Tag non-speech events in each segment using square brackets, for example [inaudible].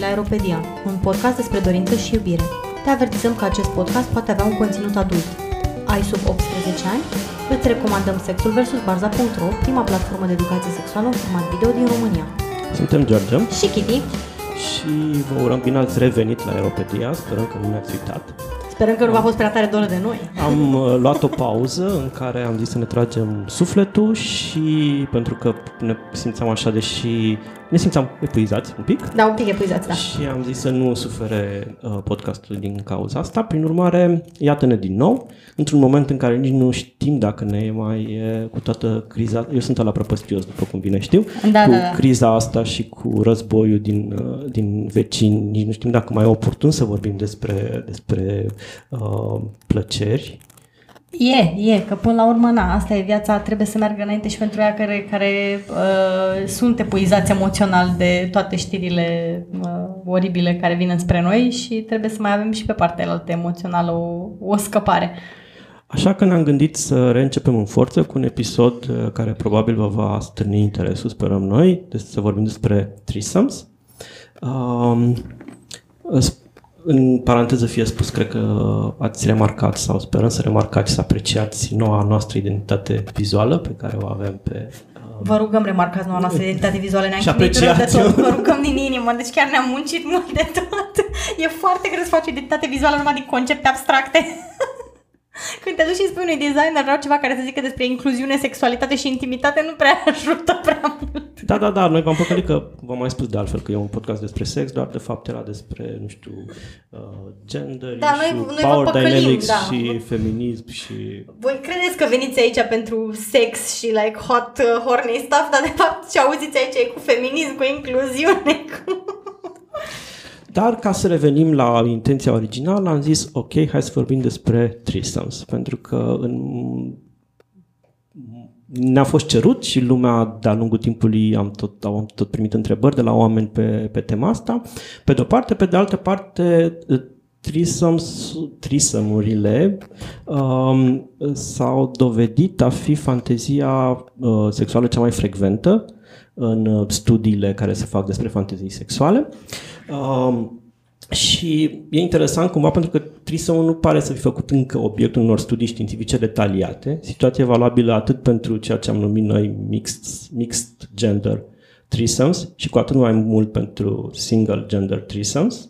la Aeropedia, un podcast despre dorință și iubire. Te avertizăm că acest podcast poate avea un conținut adult. Ai sub 18 ani? Îți recomandăm Sexul vs. Barza.ro, prima platformă de educație sexuală în format video din România. Suntem George Și Kitty, și vă urăm bine ați revenit la Aeropedia, sperăm că nu ne-ați uitat. sperăm că nu v-a fost prea tare doră de noi. Am uh, luat o pauză în care am zis să ne tragem sufletul și pentru că ne simțeam așa, deși ne simțeam epuizați un pic Da, un pic epuizați, da. și am zis să nu sufere uh, podcastul din cauza asta. Prin urmare, iată-ne din nou, într-un moment în care nici nu știm dacă ne e mai e cu toată criza. Eu sunt la prăpăstios, după cum bine știu, Da, cu da, da. criza asta și cu războiul din, uh, din vecini. Nici nu știm dacă mai e oportun să vorbim despre, despre uh, plăceri. E, e, că până la urmă, na, asta e viața, trebuie să meargă înainte și pentru ea care, care uh, sunt epuizați emoțional de toate știrile uh, oribile care vin spre noi și trebuie să mai avem și pe partea altă emoțională o, o scăpare. Așa că ne-am gândit să reîncepem în forță cu un episod uh, care probabil vă va stârni interesul, sperăm noi, de să vorbim despre threesomes. Um, s- în paranteză fie spus, cred că ați remarcat sau sperăm să remarcați, să apreciați noua noastră identitate vizuală pe care o avem pe uh, Vă rugăm, remarcați noua noastră identitate vizuală, ne-am [laughs] Și chinuit rău de apreciați-o. tot, vă rugăm din inimă, deci chiar ne-am muncit mult de tot. E foarte greu să faci o identitate vizuală numai din concepte abstracte. [laughs] Când te duci și îi spui unui designer vreau ceva care să zică despre incluziune, sexualitate și intimitate, nu prea ajută prea mult. Da, da, da, noi v-am păcălit că v-am mai spus de altfel că e un podcast despre sex, doar de fapt era despre, nu știu, uh, gender, Da, noi- issue, noi vă power păcălim, dynamics da. și feminism și... Voi credeți că veniți aici pentru sex și like hot, uh, horny stuff, dar de fapt ce auziți aici e cu feminism, cu incluziune, cu... Dar ca să revenim la intenția originală, am zis, ok, hai să vorbim despre threesomes, pentru că în... ne-a fost cerut și lumea de-a lungul timpului am tot, am tot primit întrebări de la oameni pe, pe tema asta. Pe de-o parte, pe de altă parte, threesomes, threesome-urile um, s-au dovedit a fi fantezia uh, sexuală cea mai frecventă în uh, studiile care se fac despre fantezii sexuale. Um, și e interesant cumva pentru că trisomul nu pare să fi făcut încă obiectul unor studii științifice detaliate. Situația e valabilă atât pentru ceea ce am numit noi mixed, mixed gender threesomes și cu atât mai mult pentru single gender threesomes.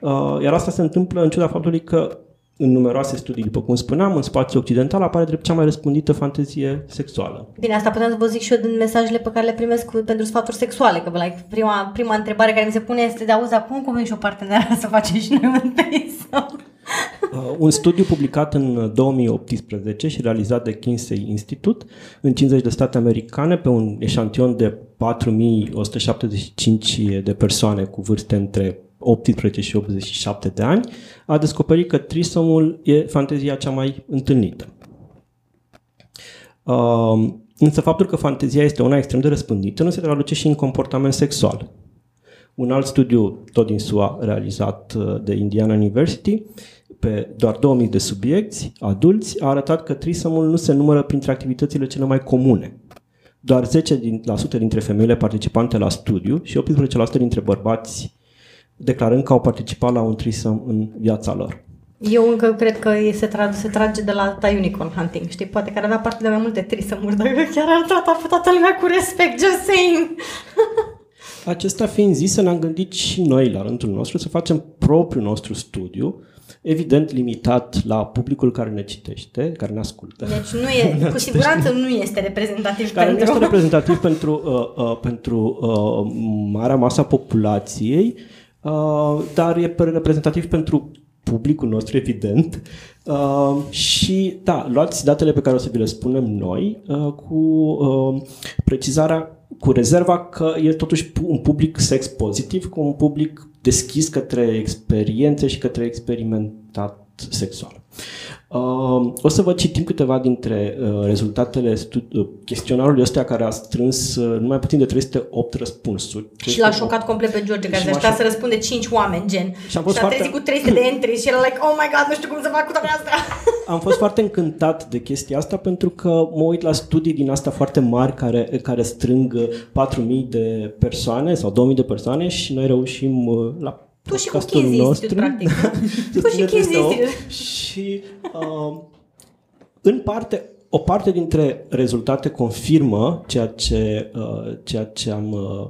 Uh, iar asta se întâmplă în ciuda faptului că în numeroase studii, după cum spuneam, în spațiul occidental apare drept cea mai răspândită fantezie sexuală. Bine, asta puteam să vă zic și eu din mesajele pe care le primesc cu- pentru sfaturi sexuale, că like, prima, prima întrebare care mi se pune este de auzi, dar cum convins și o parteneră să facem și noi un threesome? Uh, un studiu publicat în 2018 și realizat de Kinsey Institute în 50 de state americane pe un eșantion de 4175 de persoane cu vârste între 18 și 87 de ani a descoperit că trisomul e fantezia cea mai întâlnită. Uh, însă faptul că fantezia este una extrem de răspândită nu se traduce și în comportament sexual. Un alt studiu, tot din SUA, realizat uh, de Indiana University, pe doar 2000 de subiecti adulți, a arătat că trisomul nu se numără printre activitățile cele mai comune. Doar 10% din, la sută dintre femeile participante la studiu și 18% dintre bărbați declarând că au participat la un trisom în viața lor. Eu încă cred că e- se, tra- se trage de la ta unicorn hunting, știi? Poate că ar avea parte de mai multe trisămuri, dacă chiar ar trata pe toată lumea cu respect, just saying. [laughs] Acesta fiind zis, ne-am gândit și noi la rândul nostru să facem propriul nostru studiu, evident limitat la publicul care ne citește, care ne ascultă. Deci nu [laughs] e, cu siguranță nu este reprezentativ care nu pentru... este [laughs] reprezentativ pentru, uh, uh, pentru uh, marea masă a populației, uh, dar e pe- reprezentativ pentru publicul nostru, evident. Uh, și, da, luați datele pe care o să vi le spunem noi uh, cu uh, precizarea, cu rezerva că e totuși pu- un public sex pozitiv, cu un public deschis către experiențe și către experimentat sexual. Uh, o să vă citim câteva dintre uh, rezultatele stu- uh, chestionarului ăsta care a strâns uh, numai puțin de 308 răspunsuri. Și l-a șocat complet pe George, care Și se m-a aștepta șoc- să răspunde 5 oameni, gen. Și am fost și a foarte- trezit cu 300 de entry și era like, oh my god, nu știu cum să fac cu toate astea. [laughs] am fost foarte încântat de chestia asta pentru că mă uit la studii din astea foarte mari care, care strâng 4.000 de persoane sau 2.000 de persoane și noi reușim uh, la tu și cu Kinsey nostru, practic. [laughs] tu și Kinsey Și uh, în parte, o parte dintre rezultate confirmă ceea ce, uh, ceea ce am uh,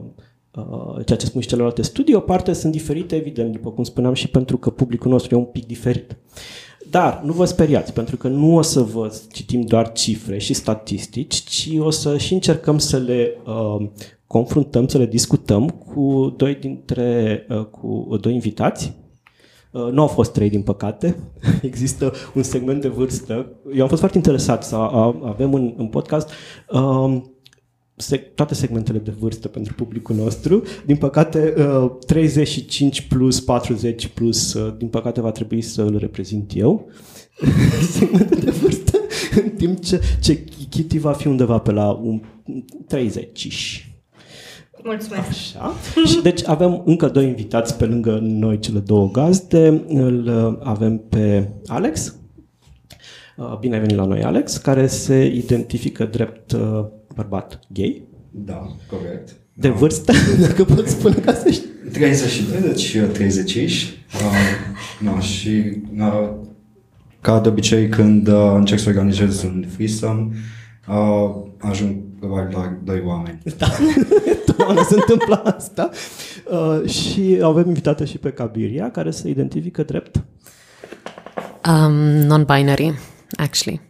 uh, ceea ce spun și celelalte studii, o parte sunt diferite, evident, după cum spuneam, și pentru că publicul nostru e un pic diferit. Dar nu vă speriați, pentru că nu o să vă citim doar cifre și statistici, ci o să și încercăm să le uh, confruntăm, să le discutăm cu doi dintre, uh, cu doi invitați. Uh, nu au fost trei, din păcate. [laughs] Există un segment de vârstă. Eu am fost foarte interesat să avem în, în podcast uh, toate segmentele de vârstă pentru publicul nostru. Din păcate, 35 plus, 40 plus, din păcate va trebui să îl reprezint eu. [laughs] segmentul de vârstă, în timp ce, ce Kitty va fi undeva pe la un 30 Mulțumesc. Așa. și deci avem încă doi invitați pe lângă noi, cele două gazde. Îl uh, avem pe Alex. Uh, bine ai venit la noi, Alex, care se identifică drept uh, bărbat gay. Da, corect. De vârstă, [laughs] dacă pot spune ca să știi. 32, deci 30 uh, no, și uh, ca de obicei când uh, încerc să organizez un threesome, uh, ajung probabil la doi oameni. Da, [laughs] totdeauna se întâmplă asta. Uh, și avem invitată și pe Cabiria, care se identifică drept? Um, non-binary, actually.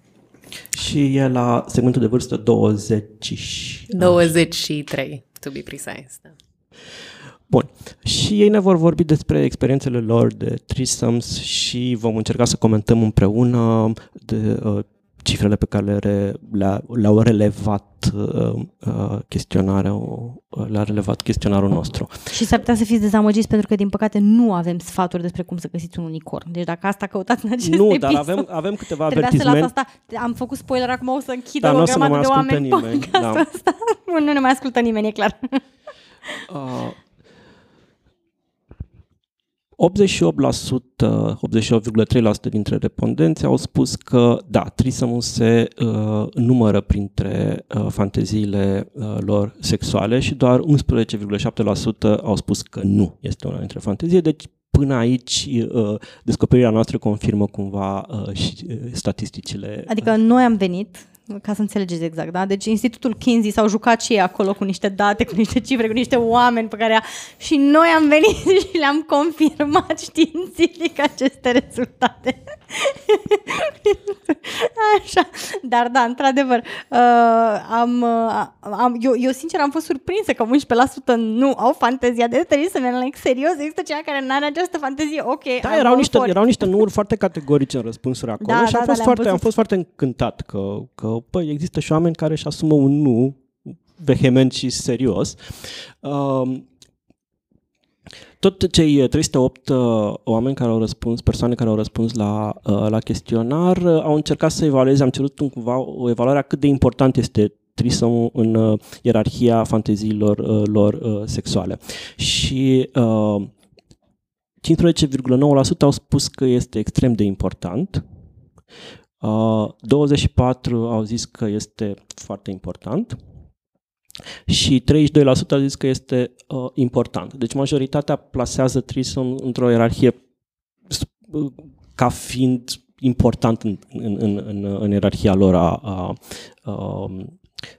Și e la segmentul de vârstă 20. 23, to be precise. Da. Bun. Și ei ne vor vorbi despre experiențele lor de trisomes și vom încerca să comentăm împreună de, uh, cifrele pe care le, le, le-au relevat uh, uh, chestionarul, le-a relevat chestionarul nostru. Și s-ar putea să fiți dezamăgiți pentru că, din păcate, nu avem sfaturi despre cum să găsiți un unicorn. Deci dacă asta căutați în acest Nu, episod, dar avem, avem câteva avertismente. Asta. Am făcut spoiler, acum o să închidă da, o grămadă de oameni nimeni. Da. Asta. nu ne mai ascultă nimeni, e clar. Uh, 88%, 88,3% dintre respondenți au spus că da, trisomul se uh, numără printre uh, fanteziile uh, lor sexuale și doar 11,7% au spus că nu este una dintre fantezie, deci până aici uh, descoperirea noastră confirmă cumva uh, și, uh, statisticile. Adică noi am venit ca să înțelegeți exact, da? Deci Institutul Kinsey s-au jucat și ei acolo cu niște date, cu niște cifre, cu niște oameni pe care a... și noi am venit [laughs] și le-am confirmat științific [laughs] aceste rezultate. [laughs] Așa, dar da, într-adevăr, uh, am, uh, am, eu, eu sincer am fost surprinsă că 11% nu au fantezia de trebuie să ne like, serios, există cineva care nu are această fantezie, ok. Da, erau niște, erau niște numuri foarte categorice în răspunsuri acolo da, și da, am, fost da, foarte, am fost foarte încântat că, că păi, există și oameni care își asumă un nu vehement și serios. Uh, tot cei 308 uh, oameni care au răspuns, persoane care au răspuns la, uh, la chestionar, uh, au încercat să evalueze, am cerut cumva o evaluare a cât de important este trisomul în uh, ierarhia fanteziilor uh, lor uh, sexuale. Și uh, 15,9% au spus că este extrem de important, uh, 24 au zis că este foarte important, și 32% a zis că este uh, important. Deci majoritatea plasează Trisom într-o ierarhie uh, ca fiind important în, în, în, în, în ierarhia lor a, a, a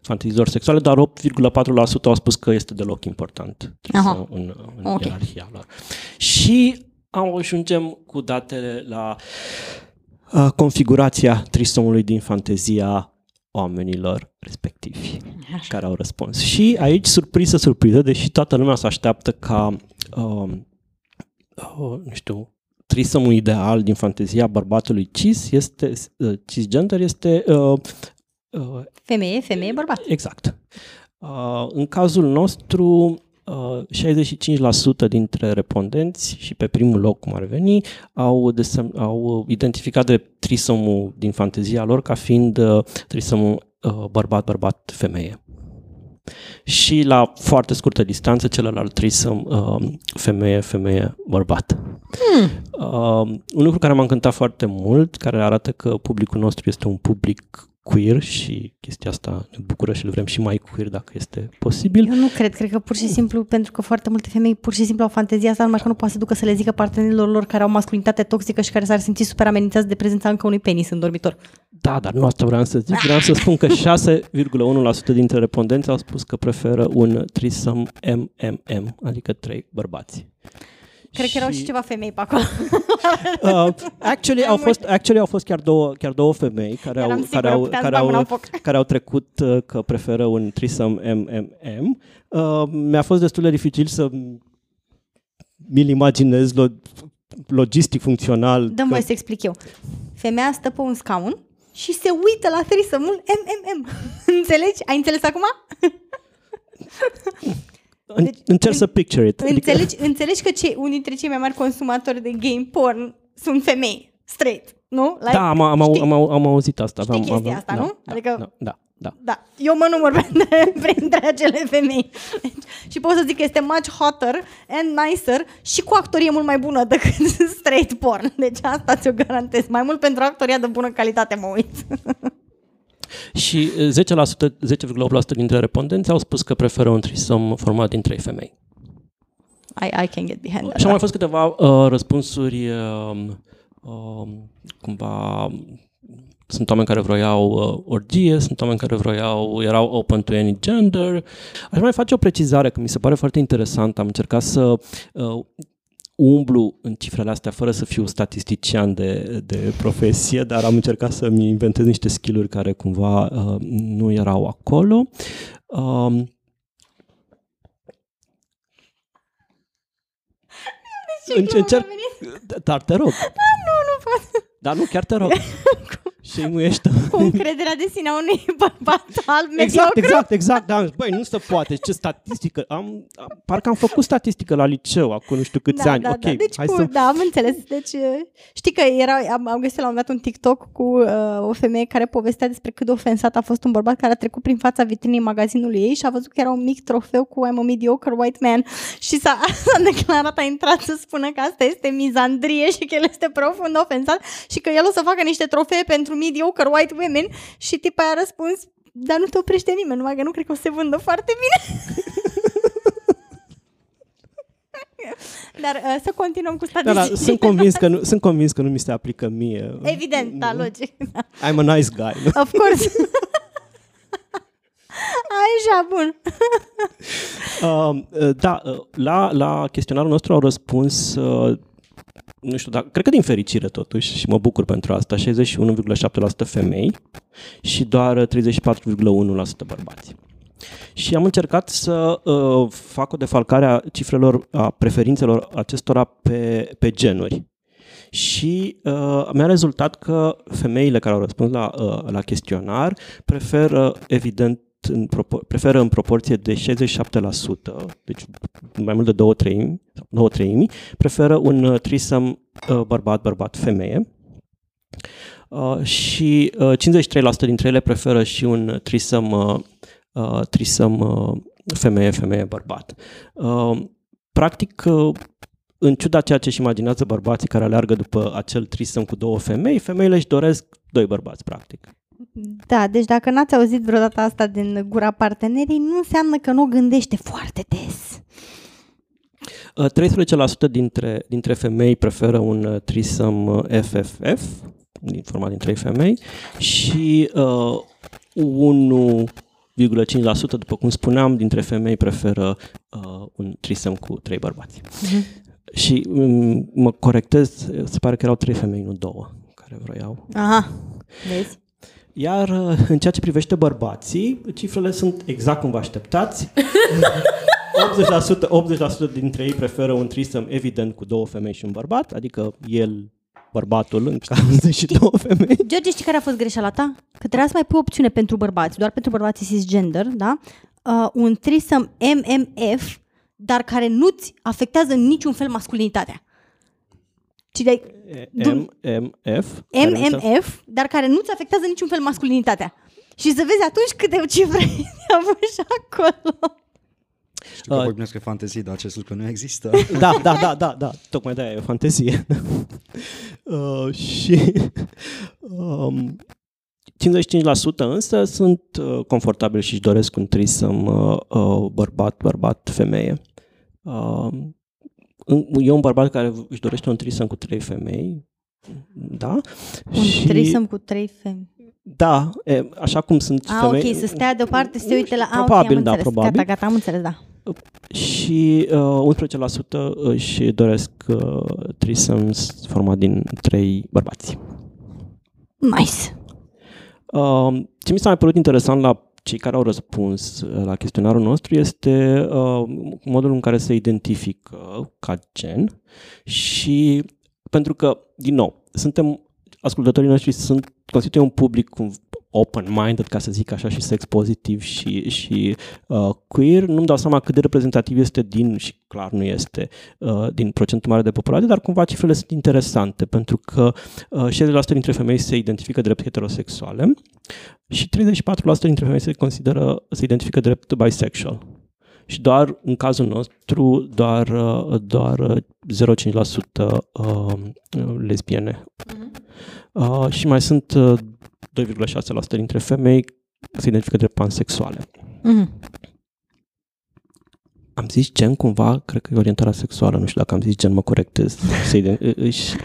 fantezilor sexuale, dar 8,4% au spus că este deloc important Aha. în, în okay. ierarhia lor. Și am ajungem cu datele la uh, configurația trisomului din fantezia oamenilor respectivi Așa. care au răspuns. Și aici, surpriză, surpriză, deși toată lumea se așteaptă ca, uh, uh, nu știu, trisomul ideal din fantezia bărbatului cis este, uh, cisgender este... Uh, uh, femeie, femeie, bărbat. Exact. Uh, în cazul nostru, 65% dintre respondenți și pe primul loc, cum ar veni, au, desem- au identificat de trisomul din fantezia lor ca fiind uh, trisomul uh, bărbat-bărbat-femeie. și la foarte scurtă distanță celălalt trisăm uh, femeie, femeie, bărbat. Hmm. Uh, un lucru care m-a încântat foarte mult, care arată că publicul nostru este un public queer și chestia asta ne bucură și îl vrem și mai queer dacă este posibil. Eu nu cred, cred că pur și simplu, pentru că foarte multe femei pur și simplu au fantezia asta, numai că nu poate să ducă să le zică partenerilor lor care au masculinitate toxică și care s-ar simți super amenințați de prezența încă unui penis în dormitor. Da, dar nu asta vreau să zic. Vreau să spun că 6,1% dintre respondenți au spus că preferă un threesome MMM, adică trei bărbați. Cred că erau și ceva femei pe acolo. [laughs] Uh, actually, au fost, actually, au fost chiar două, chiar două femei care Eram au, sigură, care, au, puteam care, să dau mâna au, în foc. care au trecut uh, că preferă un threesome MMM. Uh, mi-a fost destul de dificil să mi-l imaginez lo- logistic, funcțional. Dăm că- voi să explic eu. Femeia stă pe un scaun și se uită la threesome-ul MMM. [laughs] Înțelegi? Ai înțeles acum? [laughs] în, deci- încerc să picture it. Înțelegi, înțelegi că cei, unii dintre cei mai mari consumatori de game porn sunt femei, straight, nu? Like, da, am, am, au- știi? am, au- am auzit asta. Știi am, chestia am- asta, da, nu? Da, Adică- da, da, da. Da, eu mă număr [laughs] printre, printre acele femei. și pot să zic că este much hotter and nicer și cu actorie mult mai bună decât [laughs] straight porn. Deci asta ți-o garantez. Mai mult pentru actoria de bună calitate mă uit. [laughs] Și uh, 10%, 10,8% dintre respondenți au spus că preferă un trisom format din trei femei. I, I can get behind that. Și au mai fost câteva uh, răspunsuri um, um, cumva sunt oameni care vroiau uh, orgie, sunt oameni care vroiau, erau open to any gender. Aș mai face o precizare, că mi se pare foarte interesant. Am încercat să uh, umblu în cifrele astea fără să fiu statistician de, de profesie, dar am încercat să-mi inventez niște skill-uri care cumva uh, nu erau acolo. Um, Ce glumă încerc, mi-a venit? dar te rog. Nu, nu pot. Dar nu, chiar te rog. [laughs] și muiește. Cu încrederea de sine a unui [laughs] bărbat alb Exact, mediocru. exact, exact. Da. Băi, nu se poate. Ce statistică. Am, am, parcă am făcut statistică la liceu acum nu știu câți da, ani. Da, ok, da. Deci, hai cu, să... da, am înțeles. Deci, uh, știi că era, am, am găsit la un moment dat un TikTok cu uh, o femeie care povestea despre cât de ofensat a fost un bărbat care a trecut prin fața vitrinei magazinului ei și a văzut că era un mic trofeu cu I'm a mediocre white man și s-a, [laughs] s-a declarat, a intrat să spună că asta este mizandrie și că el este profund ofensat și că el o să facă niște trofee pentru mediocre white women și tipa a răspuns dar nu te oprește nimeni, numai că nu cred că o să se vândă foarte bine. [laughs] Dar uh, să continuăm cu Da, da, statisticile. sunt convins, că nu, sunt convins că nu mi se aplică mie. Evident, da, logic. Da. I'm a nice guy. nu? Of course. [laughs] Așa, bun. Uh, [laughs] uh, da, uh, la, la chestionarul nostru au răspuns, uh, nu știu, dar cred că din fericire totuși, și mă bucur pentru asta, 61,7% femei și doar 34,1% bărbați. Și am încercat să uh, fac o defalcare a cifrelor, a preferințelor acestora pe, pe genuri. Și uh, mi-a rezultat că femeile care au răspuns la, uh, la chestionar preferă, evident, în propor- preferă în proporție de 67%, deci mai mult de două treimi, sau două treimi, preferă un uh, threesome uh, bărbat-bărbat-femeie. Uh, și uh, 53% dintre ele preferă și un threesome, uh, uh, threesome uh, femeie-femeie-bărbat. Uh, practic, uh, în ciuda ceea ce își imaginează bărbații care aleargă după acel threesome cu două femei, femeile își doresc doi bărbați, practic. Da, deci dacă n-ați auzit vreodată asta din gura partenerii, nu înseamnă că nu o gândește foarte des. Uh, 13% dintre, dintre femei preferă un uh, threesome uh, FFF, din format din trei femei, și uh, 1,5%, după cum spuneam, dintre femei preferă uh, un threesome cu trei bărbați. Mhm. Și um, mă corectez, se pare că erau trei femei, nu două, care vroiau. Aha, vezi? Iar uh, în ceea ce privește bărbații, cifrele sunt exact cum vă așteptați. [laughs] 80%, 80% dintre ei preferă un threesome evident cu două femei și un bărbat, adică el, bărbatul, în cazul și două femei. George, știi care a fost greșeala ta? Că trebuia să mai pui opțiune pentru bărbați, doar pentru bărbații cisgender, da? Uh, un threesome MMF, dar care nu-ți afectează în niciun fel masculinitatea. Ci de M, M, F. care înseamnă- MMF, dar care nu-ți afectează în niciun fel masculinitatea. și să vezi atunci câte cifre am și acolo. Știu că Uh, vorbim despre fantezii, dar acest lucru nu există. [laughs] Da, da, da, da, da. Tocmai de-aia e o fantezie. [laughs] uh, și um, 55% însă sunt uh, confortabili și își doresc un trisăm uh, uh, bărbat-bărbat-femeie. Uh, e un bărbat care își dorește un trisăm cu trei femei, da? Un și... trisăm cu trei femei. Da, e, așa cum sunt A, femei. ok, să stea deoparte, să se uite la... A, Probabil, ok, am da, înțeles. probabil. Gata, gata, am înțeles, da. Și uh, 11% își doresc uh, threesomes format din trei bărbați. Nice. Uh, ce mi s-a mai părut interesant la cei care au răspuns uh, la chestionarul nostru este uh, modul în care se identifică ca gen și pentru că, din nou, suntem ascultătorii noștri sunt constituie un public cum open-minded, ca să zic așa, și sex pozitiv și, și uh, queer. Nu-mi dau seama cât de reprezentativ este din, și clar nu este, uh, din procentul mare de populație, dar cumva cifrele sunt interesante, pentru că uh, 60% dintre femei se identifică drept heterosexuale și 34% dintre femei se consideră, se identifică drept bisexual. Și doar, în cazul nostru, doar, uh, doar 0,5% uh, lesbiene. Uh, și mai sunt uh, 2,6% dintre femei se identifică drept pansexuale. Mm. Am zis gen cumva, cred că e orientarea sexuală, nu știu dacă am zis gen, mă corectez, se ide- își,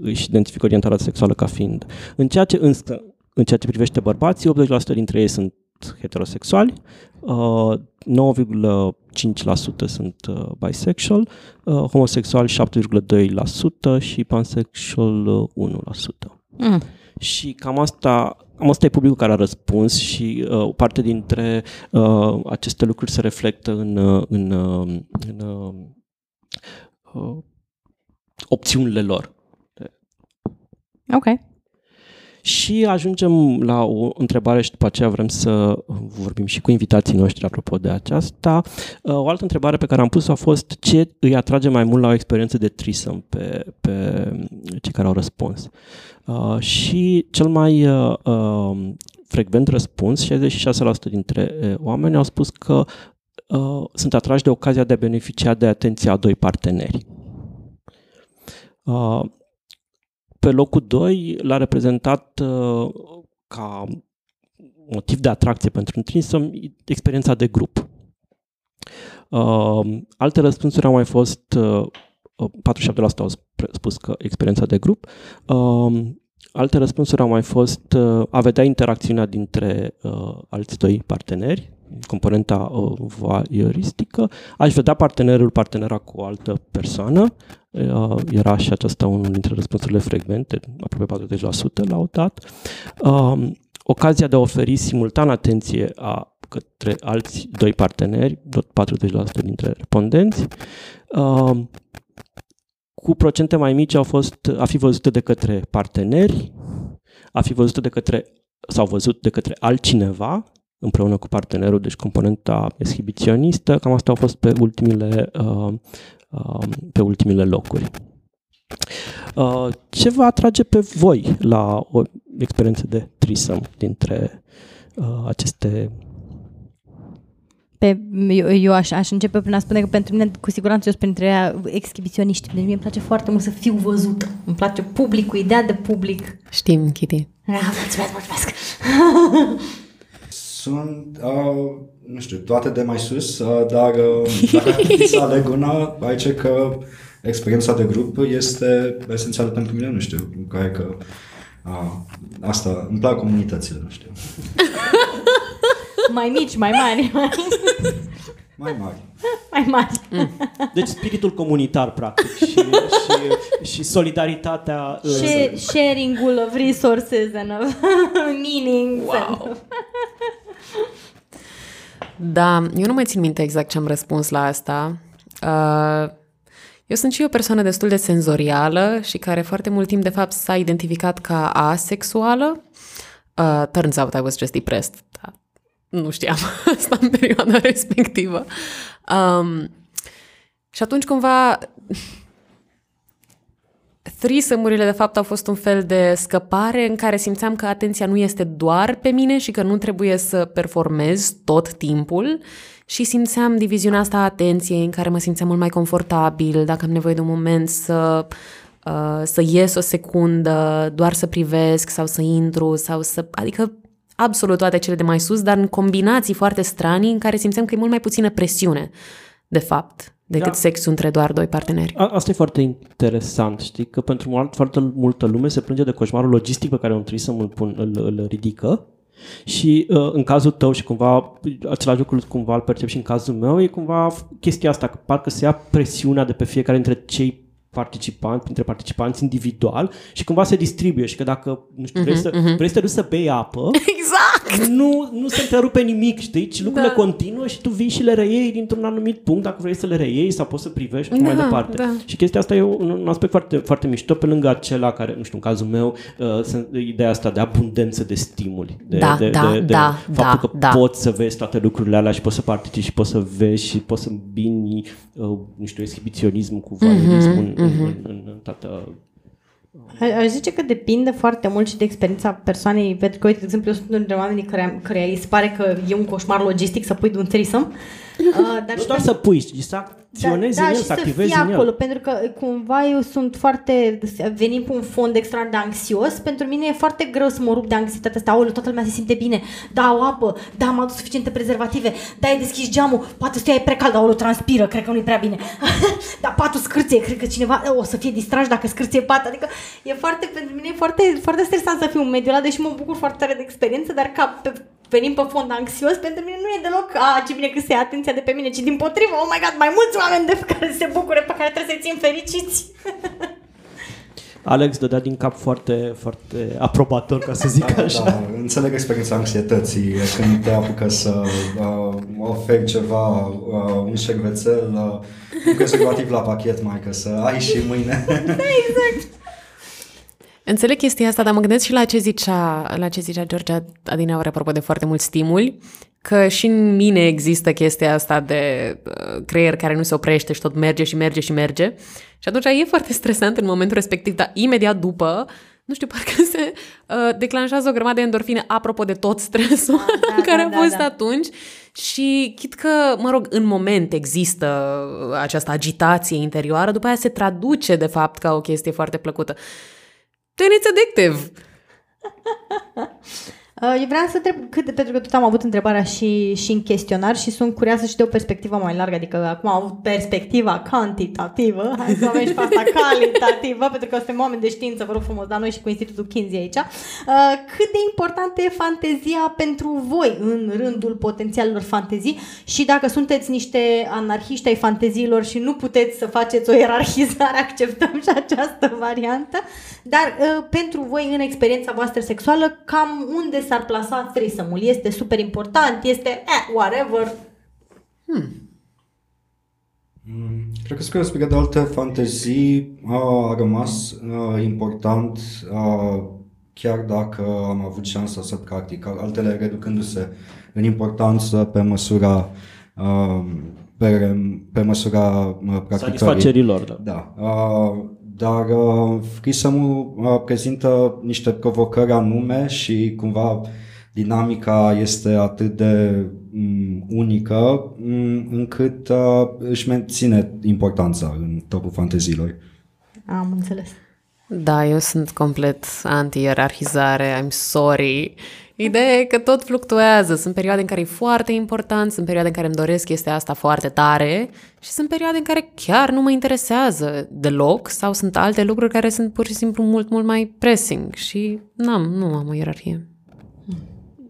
își identifică orientarea sexuală ca fiind. În ceea ce, însă, în ceea ce privește bărbații, 80% dintre ei sunt heterosexuali, uh, 9,5% sunt uh, bisexual, uh, homosexual 7,2% și pansexual uh, 1%. Mm. Și cam asta, cam asta e publicul care a răspuns și uh, o parte dintre uh, aceste lucruri se reflectă în, uh, în, uh, în uh, uh, opțiunile lor. Ok. Și ajungem la o întrebare și după aceea vrem să vorbim și cu invitații noștri apropo de aceasta. Uh, O altă întrebare pe care am pus-o a fost ce îi atrage mai mult la o experiență de trisăm pe, pe cei care au răspuns. Uh, și cel mai uh, uh, frecvent răspuns, 66% dintre uh, oameni au spus că uh, sunt atrași de ocazia de a beneficia de atenția a doi parteneri. Uh, pe locul 2 l-a reprezentat uh, ca motiv de atracție pentru un trisom experiența de grup. Uh, alte răspunsuri au mai fost, uh, 47% au spre- spus că experiența de grup, uh, alte răspunsuri au mai fost uh, a vedea interacțiunea dintre uh, alți doi parteneri, componenta uh, voyeuristică, aș vedea partenerul, partenera cu o altă persoană, uh, era și aceasta unul dintre răspunsurile frecvente, aproape 40% l-au dat. Um, ocazia de a oferi simultan atenție a către alți doi parteneri, tot 40% dintre respondenți. Um, cu procente mai mici au fost a fi văzute de către parteneri, a fi văzute de către sau văzut de către altcineva împreună cu partenerul, deci componenta exhibiționistă, cam astea au fost pe ultimile, uh, uh, pe ultimile locuri. Uh, ce vă atrage pe voi la o experiență de trisăm dintre uh, aceste Pe, eu, eu aș, aș începe prin a spune că pentru mine, cu siguranță, eu sunt printre ea exhibiționiști. Deci mie îmi place foarte mult să fiu văzută. Îmi place publicul, ideea de public. Știm, Kitty. Ah, mulțumesc, mulțumesc. Sunt, uh, nu știu, toate de mai sus, uh, dar uh, dacă ar fi să aleg una, aici că experiența de grup este esențială pentru mine, nu știu, care că uh, asta, îmi plac comunitățile, nu știu, [laughs] mai mici, mai mari, mai mari. mai mari. Deci spiritul comunitar, practic, și, și, și solidaritatea. uh, Share, sharing-ul of resources and of [laughs] meanings. Wow. [laughs] Da, eu nu mai țin minte exact ce am răspuns la asta. Uh, eu sunt și o persoană destul de senzorială și care foarte mult timp, de fapt, s-a identificat ca asexuală. Uh, turns out I was just depressed. Da. Nu știam [laughs] asta în perioada [laughs] respectivă. Um, și atunci, cumva, threesome-urile de fapt au fost un fel de scăpare în care simțeam că atenția nu este doar pe mine și că nu trebuie să performez tot timpul și simțeam diviziunea asta a atenției în care mă simțeam mult mai confortabil, dacă am nevoie de un moment să, uh, să ies o secundă, doar să privesc sau să intru sau să... Adică absolut toate cele de mai sus, dar în combinații foarte stranii în care simțeam că e mult mai puțină presiune, de fapt, decât da. sexul între doar doi parteneri. A, asta e foarte interesant, știi, că pentru mult, foarte multă lume se plânge de coșmarul logistic pe care un să îl, pun, îl, îl ridică și uh, în cazul tău și cumva același lucru cumva îl percep și în cazul meu, e cumva chestia asta, că parcă se ia presiunea de pe fiecare dintre cei participanți, printre participanți individual și cumva se distribuie și că dacă nu știu, vrei, uh-huh, să, uh-huh. vrei să te duci să bei apă, [laughs] exact! Nu, nu se întrerupe nimic, știi? Ci lucrurile da. continuă și tu vii și le reiei dintr-un anumit punct dacă vrei să le reiei sau poți să privești da, mai departe. Da. Și chestia asta e un, un aspect foarte, foarte mișto pe lângă acela care, nu știu, în cazul meu, uh, ideea asta de abundență de stimuli. De, da, de, da, de, de da, faptul da, că da. poți să vezi toate lucrurile alea și poți să participi și poți să vezi și poți să îmbini, uh, nu știu, exhibiționism cu voyeurism mm-hmm, în, mm-hmm. în, în, în toată Aș zice că depinde foarte mult și de experiența persoanei, pentru că, uite, de exemplu, eu sunt dintre oamenii care, care îi se pare că e un coșmar logistic să pui de un trisăm. Uh, dar nu doar să pui, ci să acționezi da, da, în el, și să activezi fie în acolo, el. pentru că cumva eu sunt foarte, venim cu un fond extra de anxios, pentru mine e foarte greu să mă rup de anxietatea asta, aoleu, toată lumea se simte bine, da, o apă, da, am adus suficiente prezervative, da, ai deschis geamul, poate stai e prea cald, aoleu, transpiră, cred că nu-i prea bine, [laughs] da, patul scârție, cred că cineva o să fie distrat dacă scârție pat, adică e foarte, pentru mine e foarte, foarte stresant să fiu un mediu ăla, deși mă bucur foarte tare de experiență, dar ca pe, venim pe fond anxios, pentru mine nu e deloc, a, ce bine că se ia atenția de pe mine, ci din potrivă, oh my god, mai mulți oameni de care se bucure, pe care trebuie să-i țin fericiți. [laughs] Alex dădea din cap foarte, foarte aprobator, ca să zic da, așa. Da, înțeleg experiența anxietății când te apucă să uh, oferi ceva, uh, un șervețel, uh, un prezervativ la pachet, mai că să ai și mâine. [laughs] da, exact. Înțeleg chestia asta, dar mă gândesc și la ce zicea, la ce zicea Georgia Adineaur apropo de foarte mulți stimuli, că și în mine există chestia asta de uh, creier care nu se oprește și tot merge și merge și merge. Și atunci e foarte stresant în momentul respectiv, dar imediat după, nu știu, [laughs] parcă se uh, declanșează o grămadă de endorfine apropo de tot stresul Ah, da, [laughs] da, care da, a fost da, da, da. atunci. Și chit că, mă rog, în moment există această agitație interioară, după aia se traduce, de fapt, ca o chestie foarte plăcută. Then it's addictive. [laughs] Uh, Eu vreau să întreb, cât, de- pentru că tot am avut întrebarea și, și în chestionar și sunt curioasă și de o perspectivă mai largă, adică acum am avut perspectiva cantitativă, hai să avem și pe asta [laughs] calitativă, pentru că suntem oameni de știință, vă rog frumos, dar noi și cu Institutul Kinsey aici. Uh, Cât de importantă e fantezia pentru voi în rândul potențialelor fantezii și dacă sunteți niște anarhiști ai fanteziilor și nu puteți să faceți o ierarhizare, [laughs] acceptăm și această variantă, dar uh, pentru voi în experiența voastră sexuală, cam unde s-ar plasa threesome-ul? Este super important? Este eh, whatever? Mm, Cred că spre spre de alte fantezii a rămas a, important a, chiar dacă am avut șansa să practic, altele reducându-se în importanță pe măsura a, pe, pe măsura a, practicării. Satisfacerilor, da. Da. Uh, dar uh, FreeSum uh, prezintă niște provocări anume și cumva dinamica este atât de um, unică um, încât uh, își menține importanța în topul fanteziilor. Am înțeles. Da, eu sunt complet anti-ierarhizare, I'm sorry. Ideea e că tot fluctuează. Sunt perioade în care e foarte important, sunt perioade în care îmi doresc chestia asta foarte tare și sunt perioade în care chiar nu mă interesează deloc sau sunt alte lucruri care sunt pur și simplu mult, mult mai pressing și n-am, nu am o ierarhie.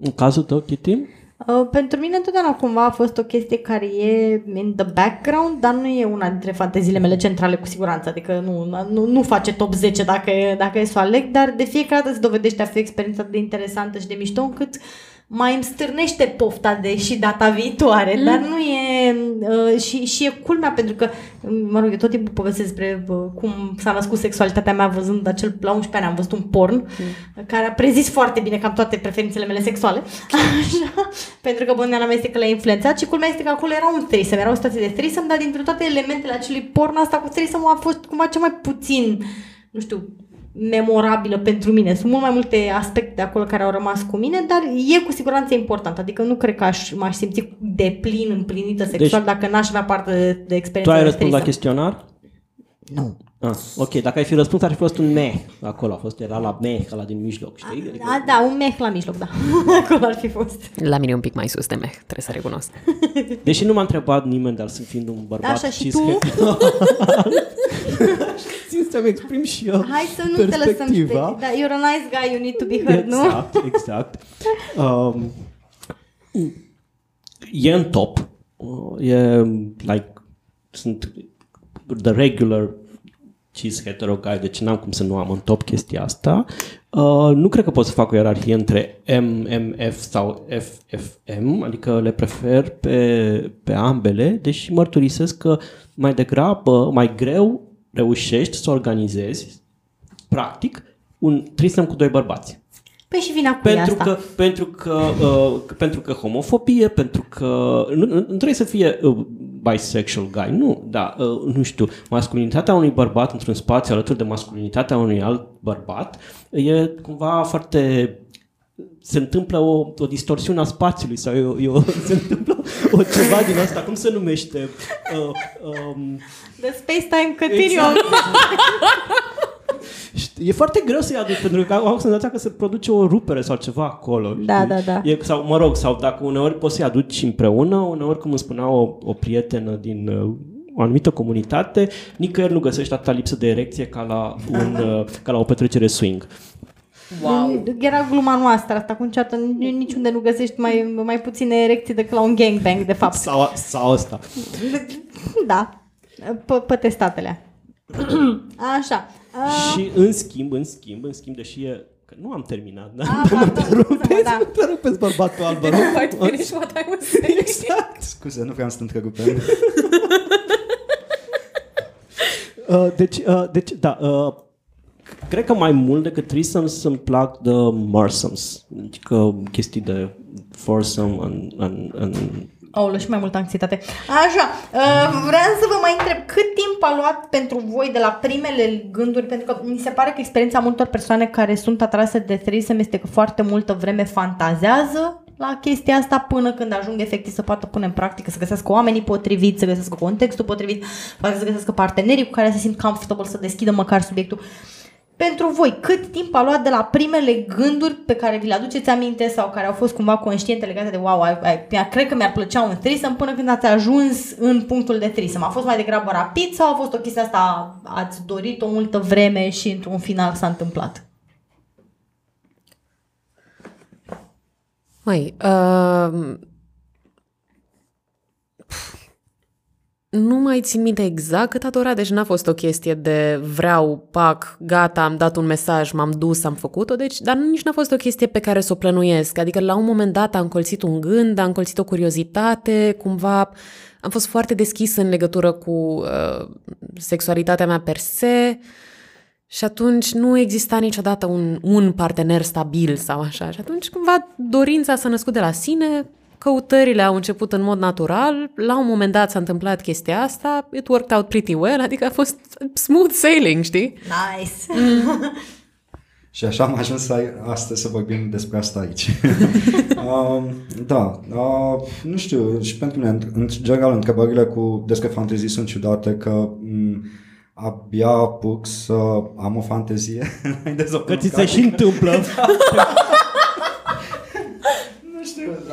În cazul tău, Kitty? Uh, pentru mine întotdeauna cumva a fost o chestie care e in the background, dar nu e una dintre fanteziile mele centrale cu siguranță, adică nu, nu, nu face top 10 dacă e, dacă e să o aleg, dar de fiecare dată se dovedește a fi o experiență atât de interesantă și de mișto încât mai îmi stârnește pofta de și data viitoare, mm. dar nu e uh, și, și e culmea pentru că mă rog, eu tot timpul povestesc despre uh, cum s-a născut sexualitatea mea văzând acel, la 11 ani am văzut un porn mm. care a prezis foarte bine cam toate preferințele mele sexuale [laughs] Așa, pentru că bănuiala mea este că l-a influențat și culmea este că acolo era un threesome, era o situație de threesome, dar dintre toate elementele acelui porn asta cu threesome a fost cumva cel mai puțin nu știu, memorabilă pentru mine. Sunt mult mai multe aspecte de acolo care au rămas cu mine, dar e cu siguranță important. Adică nu cred că aș, m-aș simți de plin împlinită sexual deci, dacă n-aș avea parte de, de experiența Tu ai răspuns la chestionar? Nu. Ah, ok, dacă ai fi răspuns, ar fi fost un meh acolo, a fost, era la meh, la din mijloc, știi? Adică... A, da, un meh la mijloc, da. [laughs] acolo ar fi fost. La mine un pic mai sus de meh, trebuie să recunosc. Deși nu m-a întrebat nimeni, dar sunt fiind un bărbat Așa și tu? [laughs] [laughs] Țin să-mi exprim și eu Hai să nu te lăsăm știi. Da, you're a nice guy, you need to be heard, exact, nu? Exact, exact. Um, e în top. E like, sunt the regular cis hetero guy, deci n-am cum să nu am în top chestia asta. Uh, nu cred că pot să fac o ierarhie între MMF sau FFM, adică le prefer pe, pe ambele, deși mărturisesc că mai degrabă, mai greu reușești să organizezi, practic, un trisem cu doi bărbați. Păi și vine cu pentru asta. Că, pentru, că, uh, pentru că homofobie, pentru că nu, nu, nu trebuie să fie uh, bisexual guy, nu, da, uh, nu știu, masculinitatea unui bărbat într-un spațiu alături de masculinitatea unui alt bărbat e cumva foarte se întâmplă o, o distorsiune a spațiului sau e, e o, se întâmplă o ceva din asta, cum se numește? Uh, um, The space-time continuum. Exact. E foarte greu să-i aduc, pentru că au senzația că se produce o rupere sau ceva acolo. Da, știi? da, da. E, sau, mă rog, sau dacă uneori poți să-i aduci împreună, uneori, cum îmi spunea o, o prietenă din uh, o anumită comunitate, nicăieri nu găsești atâta lipsă de erecție ca la, un, uh, ca la o petrecere swing. Wow. Era gluma noastră asta cu înceată, niciunde nu găsești mai, mai puține erecții decât la un gangbang, de fapt. Sau, sau asta. [laughs] Da, pe, pe testatele. Așa. Uh... Și în schimb, în schimb, în schimb, deși e Că nu am terminat, da? Ah, [laughs] mă întrerupeți, da. întrerupeți bărbatul alb, rog. Quite finish what Și was [laughs] saying. Exact. Scuze, nu vreau să te întrerupem. uh, deci, uh, deci, da, uh, cred că mai mult decât threesomes îmi plac de Marsomes. Adică chestii de foursome and, and, and Aolă, și mai multă anxietate. Așa, uh, vreau să vă mai întreb, cât timp a luat pentru voi de la primele gânduri, pentru că mi se pare că experiența multor persoane care sunt atrase de threesome este că foarte multă vreme fantazează la chestia asta până când ajung efectiv să poată pune în practică, să găsească oamenii potriviți, să găsească contextul potrivit, să găsească partenerii cu care se simt comfortable să deschidă măcar subiectul pentru voi, cât timp a luat de la primele gânduri pe care vi le aduceți aminte sau care au fost cumva conștiente legate de wow, ai, ai, cred că mi-ar plăcea un threesome până când ați ajuns în punctul de threesome? A fost mai degrabă rapid sau a fost o chestie asta, ați dorit o multă vreme și într-un final s-a întâmplat? Mai, uh, nu mai țin minte exact cât a durat, deci n-a fost o chestie de vreau, pac, gata, am dat un mesaj, m-am dus, am făcut-o, deci, dar nici n-a fost o chestie pe care să o plănuiesc. Adică la un moment dat am colțit un gând, am colțit o curiozitate, cumva am fost foarte deschis în legătură cu uh, sexualitatea mea per se și atunci nu exista niciodată un, un partener stabil sau așa. Și atunci cumva dorința s-a născut de la sine, Căutările au început în mod natural, la un moment dat s-a întâmplat chestia asta, it worked out pretty well, adică a fost smooth sailing, știi? Nice! Mm. [laughs] Și așa am ajuns să, astăzi să vorbim despre asta aici. uh, [laughs] da, uh, nu știu, și pentru mine, în general, întrebările cu despre fantezii sunt ciudate, că m- abia apuc să am o fantezie. [laughs] că ți se și întâmplă.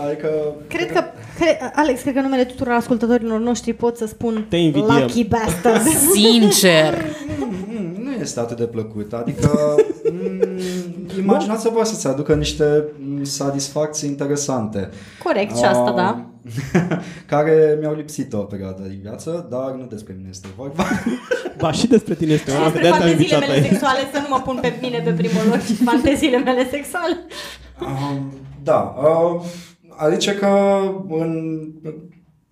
Adică... Cred că, cre, Alex, cred că numele tuturor ascultătorilor noștri pot să spun Te invidiem. Lucky Bastard. [laughs] Sincer! Mm, nu este atât de plăcut. Adică mm, imaginați-vă să-ți aducă niște mm, satisfacții interesante. Corect, și asta, da. [laughs] care mi-au lipsit o perioadă din viață, dar nu despre mine este vorba. [laughs] Ba, și despre tine este vorba. Despre fanteziile mele sexuale, să nu mă pun pe mine pe primul loc și fanteziile mele sexuale. Um, da, uh, adică că în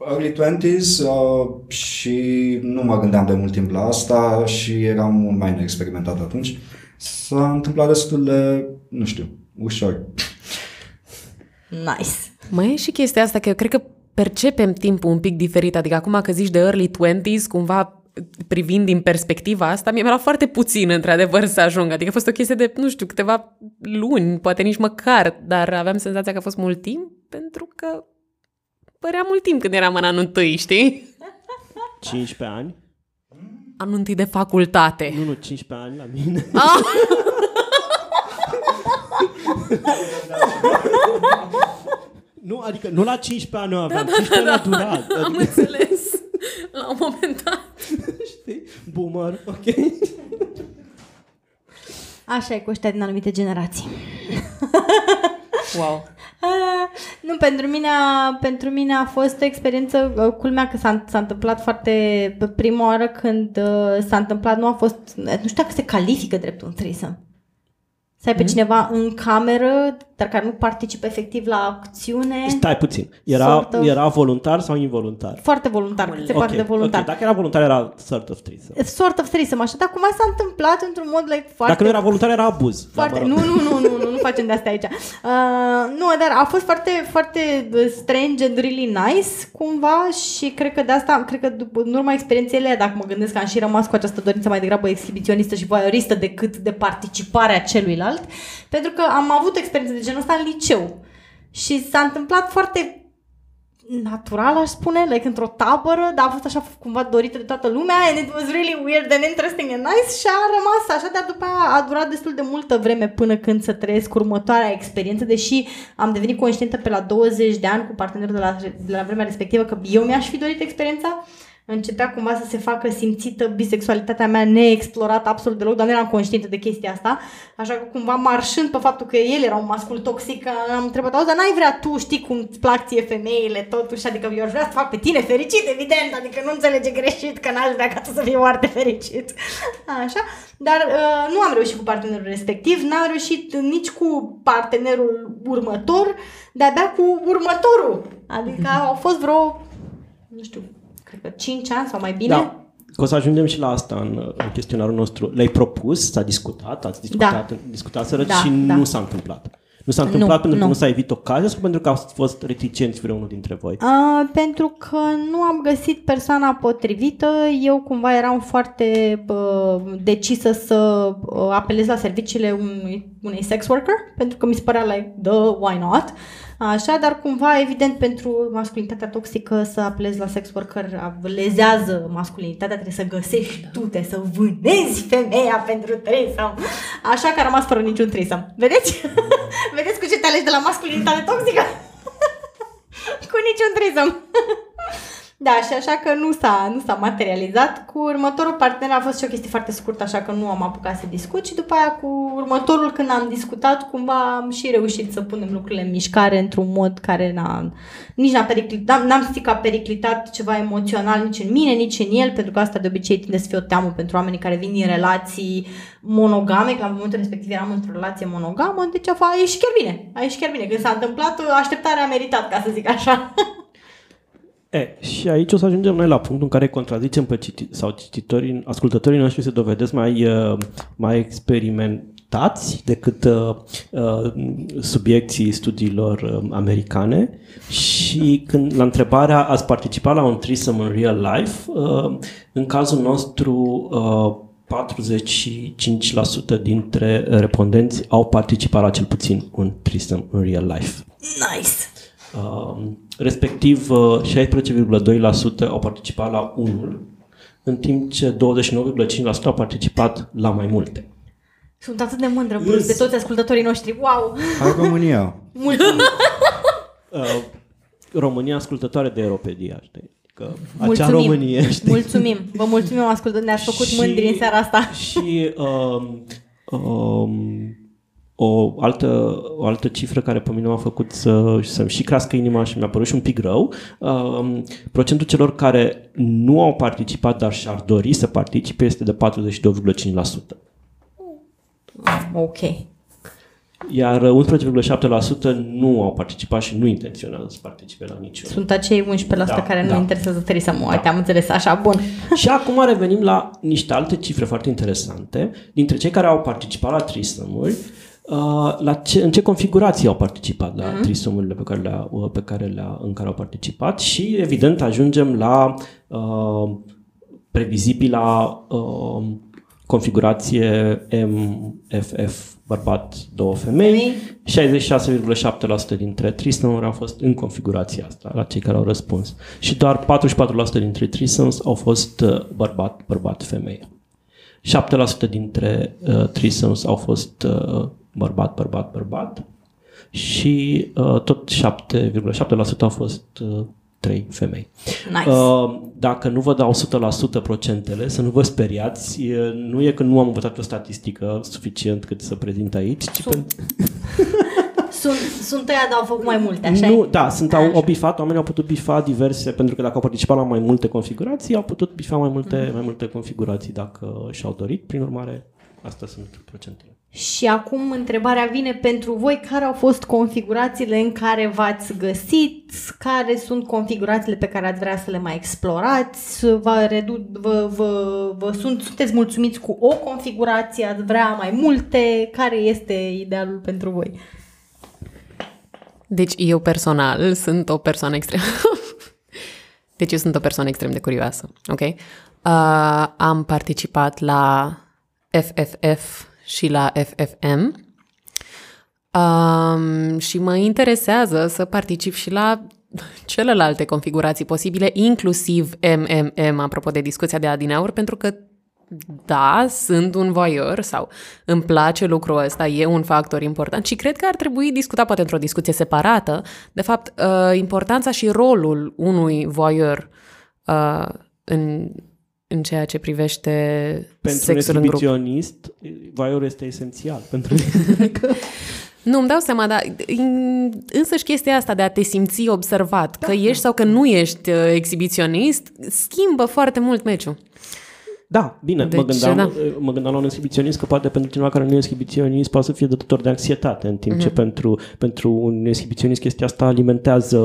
early 20s uh, și nu mă gândeam de mult timp la asta și eram mult mai neexperimentat atunci. S-a întâmplat destul de, nu știu, ușor. Nice. Mai e și chestia asta că eu cred că percepem timpul un pic diferit, adică acum că zici de early 20s, cumva privind din perspectiva asta, mi-a luat foarte puțin, într-adevăr, să ajung. Adică a fost o chestie de, nu știu, câteva luni, poate nici măcar, dar aveam senzația că a fost mult timp, pentru că părea mult timp când eram în anul întâi, știi? 15 ani? Anul întâi de facultate. Nu, nu, 15 ani la mine. Ah! [laughs] nu, adică nu la 15 ani nu aveam, da, da, 15 ani a durat. Adică, Am înțeles. [laughs] La un moment dat. [laughs] știi? Boomer, ok. Așa e cu ăștia din anumite generații. [laughs] Wow. Ah, nu, pentru mine, a, pentru mine a fost o experiență, uh, culmea că s-a, s-a întâmplat foarte, pe prima oară când uh, s-a întâmplat, nu a fost, nu știu dacă se califică drept un threesome. Să ai pe cineva în cameră, dar care nu participă efectiv la acțiune. Stai puțin. Era, Sort of. era voluntar sau involuntar? Foarte voluntar, cât se Ok, poate de voluntar. ok. Dacă era voluntar, era sort of threesome. Sort of threesome, așa, dar cumva s-a întâmplat într-un mod like, foarte... Dacă nu era voluntar, era abuz. Foarte, Dar, mă nu, rog. nu, nu, nu, nu, nu facem de asta aici. Uh, nu, dar a fost foarte, foarte uh, strange and really nice, cumva, și cred că de asta, cred că după, în urma experienței alea, dacă mă gândesc că am și rămas cu această dorință mai degrabă exhibiționistă și voyeuristă decât de participarea celuilalt, pentru că am avut experiențe de genul ăsta în liceu. Și s-a întâmplat foarte natural, aș spune, like într-o tabără, dar a fost așa cumva dorită de toată lumea and it was really weird and interesting and nice și a rămas așa, dar după aia a durat destul de multă vreme până când să trăiesc următoarea experiență, deși am devenit conștientă pe la 20 de ani cu partenerul de la, de la vremea respectivă că eu mi-aș fi dorit experiența, începea cumva să se facă simțită bisexualitatea mea neexplorată absolut deloc, dar nu eram conștientă de chestia asta, așa că cumva marșând pe faptul că el era un mascul toxic, am întrebat, auzi, dar n-ai vrea tu, știi cum îți plac ție femeile, totuși, adică eu aș vrea să fac pe tine fericit, evident, adică nu înțelege greșit că n-aș vrea ca tu să fii foarte fericit. [laughs] Așa, dar uh, nu am reușit cu partenerul respectiv, n-am reușit nici cu partenerul următor, de-abia cu următorul. Adică au fost vreo, nu știu, cred că 5 ani sau mai bine. Da. Că o să ajungem și la asta în, în chestionarul nostru. Le-ai propus, s-a discutat, ați discutat, da. discutaseră Da, și da. nu s-a întâmplat. Nu s-a întâmplat Nu, pentru că nu. nu s-a evit ocazia sau pentru că au fost reticenți vreunul dintre voi? Uh, pentru că nu am găsit persoana potrivită, eu cumva eram foarte uh, decisă să uh, apelez la serviciile unui, unei sex worker, pentru că mi se părea like, the why not? Așa, dar cumva, evident, pentru masculinitatea toxică să apelezi la sex worker lezează masculinitatea, trebuie să găsești tute, să vânezi femeia pentru trisam. Așa că a rămas fără niciun trisam. Vedeți? [laughs] Vedeți cu ce te alegi de la masculinitate toxică? [laughs] cu niciun trisam. [laughs] Da, și așa că nu s-a, nu s-a materializat. Cu următorul partener a fost și o chestie foarte scurtă, așa că nu am apucat să discut și după aia cu următorul când am discutat, cumva am și reușit să punem lucrurile în mișcare într-un mod care n-a, nici n-a periclitat, n-am simțit că a periclitat ceva emoțional nici în mine, nici în el, pentru că asta de obicei tinde să fie o teamă pentru oamenii care vin din relații monogame, că la momentul respectiv eram într-o relație monogamă, deci a, f- a ieșit chiar bine. A ieșit chiar bine. Când s-a întâmplat, așteptarea a meritat, ca să zic așa. [laughs] E, și aici o să ajungem noi la punctul în care contrazicem pe citi- sau cititorii, ascultătorii noștri se dovedesc mai, uh, mai experimentați decât uh, uh, subiecții studiilor uh, americane și când la întrebarea ați participat la un threesome în real life, uh, în cazul nostru uh, 45% dintre respondenți au participat la cel puțin un threesome în real life. Nice! Uh, respectiv uh, 16,2% au participat la unul, în timp ce 29,5% au participat la mai multe. Sunt atât de mândră, Bruce, de toți ascultătorii noștri. Wow! Hai România! [laughs] Mulțumim! Uh, România ascultătoare de Europedia, știi? Că acea Mulțumim. Românie, știi? Mulțumim! Vă mulțumim, ascultători, ne-ați făcut Și- mândri în seara asta. Și um, um, o, altă, o altă cifră care pe mine m-a făcut să, să-mi și crească inima și mi-a părut și un pic rău, um, procentul celor care nu au participat, dar și-ar dori să participe, este de 42,5%. Ok. Iar 11,7% nu au participat și nu intenționează să participe la niciun. Sunt acei 11% Da, care nu da. interesează Teresa Mo. Uite, am înțeles. Așa, bun. [laughs] Și acum revenim la niște alte cifre foarte interesante. Dintre cei care au participat la trisomuri, uh, la ce, în ce configurații au participat la mm-hmm. trisomurile pe care le uh, pe care le în care au participat și evident ajungem la uh, previzibila uh, configurație MFF bărbat, două femei. 66,7% dintre trisoms au fost în configurația asta, la cei care au răspuns. Și doar 44% dintre trisoms au fost uh, bărbat, bărbat, femeie. 7% dintre uh, trisoms au fost uh, bărbat, bărbat, bărbat și uh, tot 7,7% au fost uh, trei femei. Nice. Uh, dacă nu vă dau 100% procentele, să nu vă speriați, uh, nu e că nu am învățat o statistică suficient cât să prezint aici, ci Sunt- pentru... [laughs] Sunt, sunt ăia, dar au făcut mai multe, așa Nu, da, sunt au, au bifat, oamenii au putut bifa diverse, pentru că dacă au participat la mai multe configurații, au putut bifa mai multe, Mhm. mai multe configurații dacă și-au dorit. Prin urmare, astea sunt procentele. Și acum întrebarea vine pentru voi, care au fost configurațiile în care v-ați găsit, care sunt configurațiile pe care ați vrea să le mai explorați, vă, redu- vă, vă, vă sunt, sunteți mulțumiți cu o configurație, ați vrea mai multe, care este idealul pentru voi? Deci eu personal sunt o persoană extrem... [laughs] deci eu sunt o persoană extrem de curioasă, ok? Uh, am participat la FFF și la FFM um, și mă interesează să particip și la celelalte configurații posibile, inclusiv MMM, apropo de discuția de adineauri, pentru că da, sunt un voyeur sau îmi place lucrul ăsta, e un factor important și cred că ar trebui discutat poate într-o discuție separată, de fapt, uh, importanța și rolul unui voyeur uh, în, în ceea ce privește Pentru un sexul în grup. exhibiționist, voiorul este esențial. Pentru [laughs] Nu, îmi dau seama, dar în- însăși chestia asta de a te simți observat, că ești sau că nu ești uh, exhibiționist, schimbă foarte mult meciul. Da, bine, Deci, mă, gândeam, da. mă gândeam la un exhibiționist că poate pentru cineva care nu e exhibiționist poate să fie dătător de anxietate, în timp ce pentru, pentru un exhibiționist chestia asta alimentează,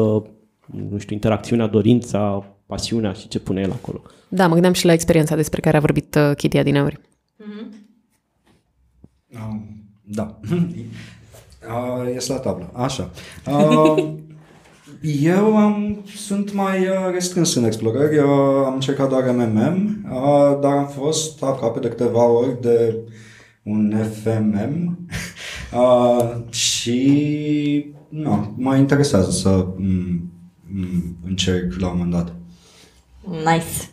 nu știu, interacțiunea, dorința, pasiunea și ce pune el acolo. Da, mă gândeam și la experiența despre care a vorbit uh, Kitty Adineauri. Um, da. [laughs] Uh, este la tablă. Așa. Uh, [laughs] eu am, sunt mai uh, restrâns în explorări. Uh, am încercat doar MMM, uh, dar am fost aproape de câteva ori de un FMM uh, [laughs] și nu, mă interesează să mm, mm, încerc la un moment dat. Nice.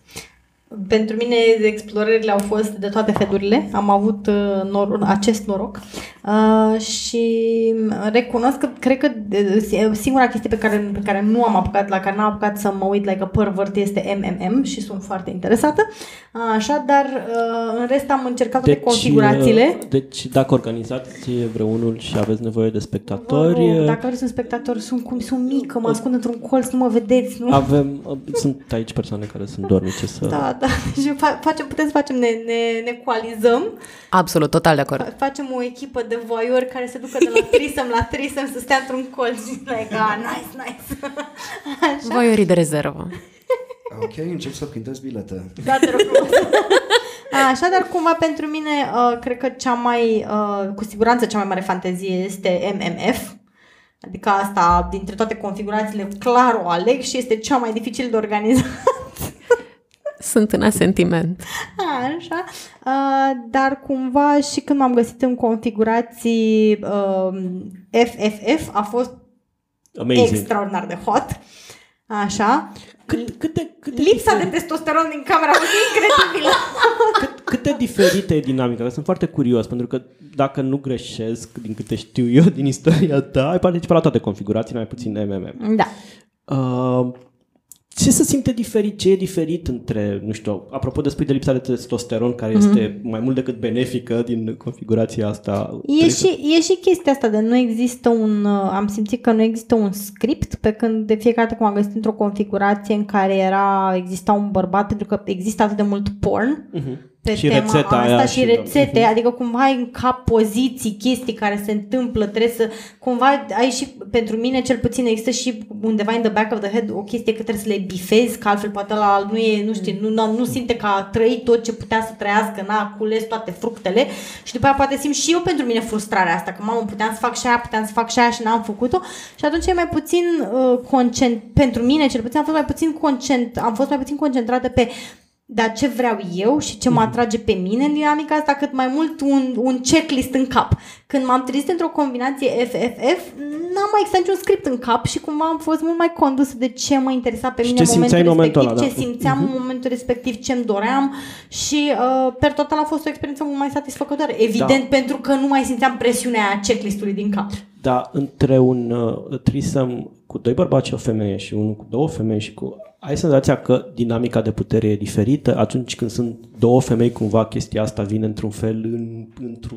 Pentru mine explorările au fost de toate felurile. Am avut uh, nor- acest noroc uh, și recunosc că cred că uh, singura chestie pe care, pe care nu am apucat, la care n-am apucat să mă uit like a pervert este MMM și sunt foarte interesată. Uh, așa, dar uh, în rest am încercat toate configurațiile. uh, Deci dacă organizați vreunul și aveți nevoie de Vă spectatori, rog, uh, dacă vreți un spectator, sunt cum sunt mică, mă ascund într-un colț, nu mă vedeți, nu? avem, uh, sunt aici persoane care sunt dornice să... Da, da. [laughs] Și fa- facem, putem să facem, ne, ne, ne coalizăm, Absolut, total de acord. fa- facem o echipă de voiori care se ducă de la trisăm la trisăm să stea într-un colț și like, ah, nice, nice. [laughs] Așa. Voiorii de rezervă. Ok, încep să printez bilete. Da, te rog frumos. Așa, dar cumva pentru mine, uh, cred că cea mai, uh, cu siguranță cea mai mare fantezie este MMF. Adică asta, dintre toate configurațiile, clar o aleg și este cea mai dificil de organizat. Sunt în asentiment. Așa, uh, dar cumva și când m-am găsit în configurații uh, FFF a fost Amazing. extraordinar de hot. Așa. Cât, câte, câte, Lipsa de diferite, testosteron din camera a fost incredibilă. [laughs] cât, câte diferite e dinamica? Că sunt foarte curios, pentru că dacă nu greșesc, din câte știu eu din istoria ta, ai participat la toate configurațiile, mai puțin MMM. da. Uh, ce se simte diferit? Ce e diferit între, nu știu, apropo de spui de lipsa de testosteron, care Mhm. este mai mult decât benefică din configurația asta? E și, e și chestia asta de nu există un, uh, am simțit că nu există un script pe când de fiecare dată când m-am găsit într-o configurație în care era, exista un bărbat, pentru că există atât de mult porn Uh-huh. Pe Și tema rețeta asta aia și și- rețete, adică cumva ai în cap poziții, chestii care se întâmplă, trebuie să, cumva ai și, pentru mine cel puțin există și undeva in the back of the head o chestie că trebuie să le bifezi, că altfel poate la nu e, nu știu, nu, nu, nu simte că a trăit tot ce putea să trăiască, n-a cules toate fructele și după aia poate simt și eu pentru mine frustrarea asta, că mamă, puteam să fac și aia, puteam să fac și aia și n-am făcut-o și atunci e mai puțin uh, concent, pentru mine cel puțin am fost mai puțin concent, am fost mai puțin concentrată pe dar ce vreau eu și ce mă atrage pe mine în dinamica asta, cât mai mult un, un checklist în cap. Când m-am trezit într-o combinație FFF, n-am mai existat niciun script în cap și cumva am fost mult mai condusă de ce mă interesa pe Și mine ce în momentul simțeai în respectiv, momentul ăla, ce da. simțeam în momentul respectiv, ce-mi doream și uh, per total a fost o experiență mult mai satisfăcătoare. Evident, Da. pentru că nu mai simțeam presiunea aia checklistului din cap. Dar între un uh, trisăm cu doi bărbați și o femeie și unul cu două femei și cu... Ai senzația că dinamica de putere e diferită atunci când sunt două femei, cumva chestia asta vine într-un fel în, într-o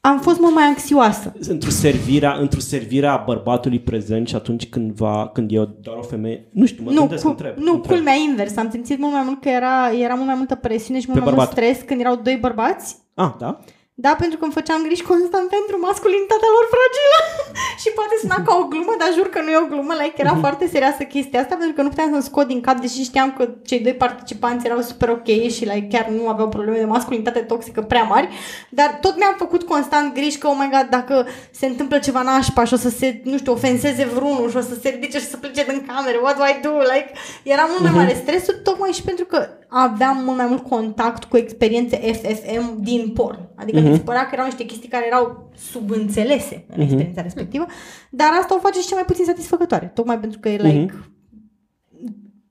Am fost mult mai anxioasă. într-o servirea, într-o servirea bărbatului prezent și atunci când, va, când e doar o femeie, nu știu, mă nu, gândesc, cu, întreb. nu întreb. culmea invers. Am simțit mult mai mult că era, era mult mai multă presiune și mult Pe mai mult bărbat. stres când erau doi bărbați. Ah, da? Da, pentru că îmi făceam griji constant pentru masculinitatea lor fragilă. [laughs] și poate suna ca o glumă, dar jur că nu e o glumă. Like, era foarte serioasă chestia asta, pentru că nu puteam să-mi scot din cap, deși știam că cei doi participanți erau super ok și like, chiar nu aveau probleme de masculinitate toxică prea mari. Dar tot mi-am făcut constant griji că, oh my god, dacă se întâmplă ceva nașpa și o să se, nu știu, ofenseze vreunul și o să se ridice și să plece din cameră, what do I do? Like, era mult mai mare stresul, tocmai și pentru că aveam mult mai mult contact cu experiențe FFM din porn. Adică mi se părea că erau niște chestii care erau subînțelese în experiența respectivă, dar asta o face și cea mai puțin satisfăcătoare. Tocmai pentru că e like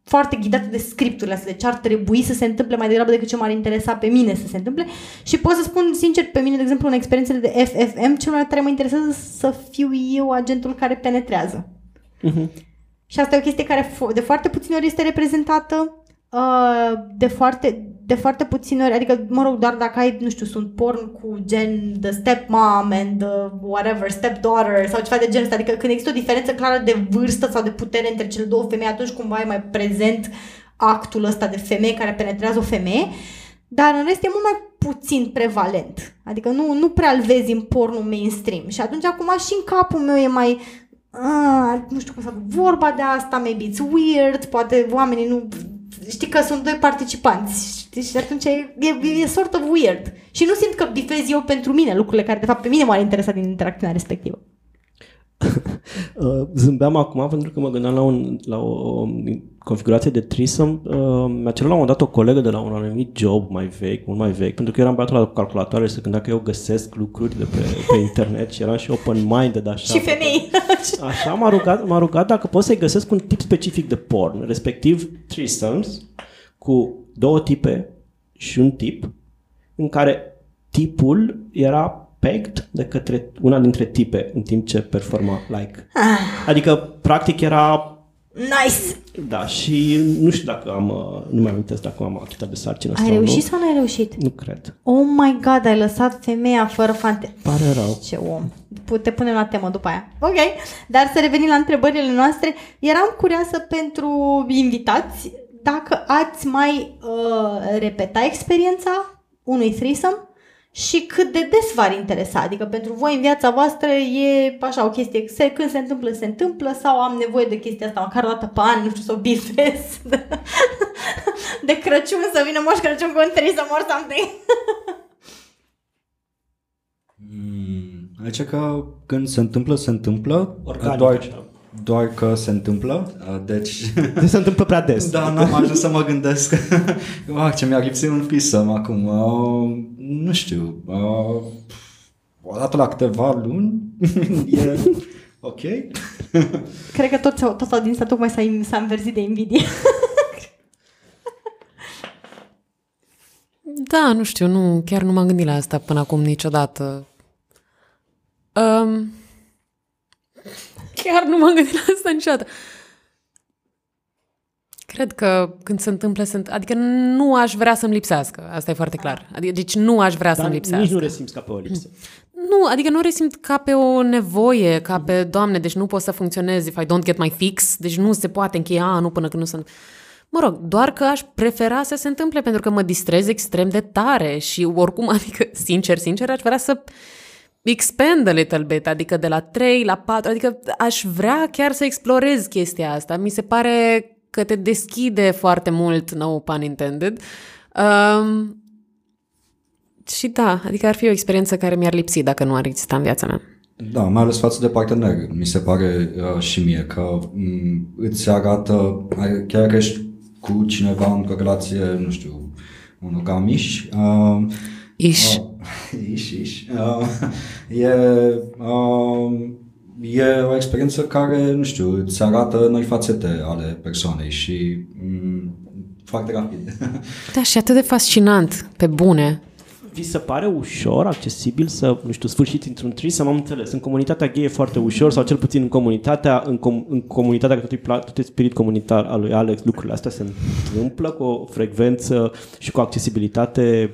foarte ghidată de scripturile astea, de ce ar trebui să se întâmple mai degrabă decât ce m-ar interesa pe mine să se întâmple. Și pot să spun sincer, pe mine, de exemplu, în experiențele de FFM, cel mai tare mă interesează să fiu eu agentul care penetrează. Și asta e o chestie care fo- de foarte puține ori este reprezentată, uh, de foarte, de foarte puține ori, adică, mă rog, doar dacă ai, nu știu, sunt porn cu gen the stepmom and the whatever, stepdaughter sau ceva de genul ăsta, adică când există o diferență clară de vârstă sau de putere între cele două femei, atunci cumva e mai prezent actul ăsta de femeie care penetrează o femeie, dar în rest e mult mai puțin prevalent. Adică nu, nu prea îl vezi în pornul mainstream. Și atunci acum și în capul meu e mai ah, nu știu cum să vorba de asta, maybe it's weird, poate oamenii nu știi că sunt doi participanți știi? și atunci e, e, e sort of weird. Și nu simt că bifez eu pentru mine lucrurile care de fapt pe mine m-ar interesa din interacțiunea respectivă. [laughs] Uh, zâmbeam acum pentru că mă gândeam la, un, la o configurație de threesome. Uh, mi-a cerut la un moment dat o colegă de la un anumit job mai vechi, mult mai vechi, pentru că eram băiatul la calculatoare și se gândea că eu găsesc lucruri de pe, pe internet și eram și open-minded așa. și femei. [laughs] Așa m-a rugat, m-a rugat dacă pot să-i găsesc un tip specific de porn, respectiv threesomes, cu două tipe și un tip, în care tipul era pegged de către una dintre tipe în timp ce performa like. Adică, practic, era nice! da, și nu știu dacă am, uh, nu mai amintesc dacă am achitat de sarcină Ai sau reușit nu. sau nu ai reușit? Nu cred. Oh my god, ai lăsat femeia fără fante. Pare rău. Ce om. Te punem la temă după aia. Ok, dar să revenim la întrebările noastre. Eram curioasă pentru invitați dacă ați mai uh, repeta experiența unui threesome și cât de des v-ar interesa. Adică pentru voi în viața voastră e așa o chestie, se, când se întâmplă, se întâmplă sau am nevoie de chestia asta măcar o dată pe an, nu știu, să o bifez de, de Crăciun, să vină Moș Crăciun cu un threesome or something. Mm, Aici că când se întâmplă, se întâmplă. Organic, doar, așa. Doar că se întâmplă. Uh, Deci, [laughs] Deci se întâmplă prea des. da, n-am ajuns să mă gândesc. [laughs] ah, ce mi-a lipsit un pisăm acum. Uh, nu știu. Uh, o dată la câteva luni. [laughs] e ok. Cred că toți, toți audiența tocmai s-a, s-a înverzit de invidie. Da, nu știu, nu, chiar nu m-am gândit la asta până acum niciodată. Um, chiar nu m-am gândit la asta niciodată. Cred că când se întâmplă, sunt, adică nu aș vrea să-mi lipsească, asta e foarte clar. Adică, deci nu aș vrea Dar să-mi lipsească. nici nu resimți ca pe o lipsă. [clears throat] Nu, adică nu resimt ca pe o nevoie, ca pe, doamne, deci nu pot să funcționez if I don't get my fix, deci nu se poate încheia anul până când nu sunt... Mă rog, doar că aș prefera să se întâmple pentru că mă distrez extrem de tare și oricum, [laughs] adică, sincer, sincer, aș vrea să expand a little bit, adică de la 3 la 4, adică aș vrea chiar să explorez chestia asta. Mi se pare că te deschide foarte mult, no pun intended. Um, și da, adică ar fi o experiență care mi-ar lipsi dacă nu ar exista în viața mea. Da, mai ales față de partener. Mi se pare uh, și mie că m- îți arată, ai- chiar că ești cu cineva într-o relație, nu știu, monogamiș. Uh, Iș. Uh, [laughs] iș, iș. Uh, [laughs] e, uh, e o experiență care, nu știu, îți arată noi fațete ale persoanei și mm, foarte rapid. [laughs] Da, și atât de fascinant, pe bune. Vi se pare ușor, accesibil să, nu știu, sfârșiți într-un să am înțeles. În comunitatea gay e foarte ușor, sau cel puțin în comunitatea, în, com- în comunitatea care tot e, tot e spirit comunitar al lui Alex, lucrurile astea se întâmplă cu o frecvență și cu o accesibilitate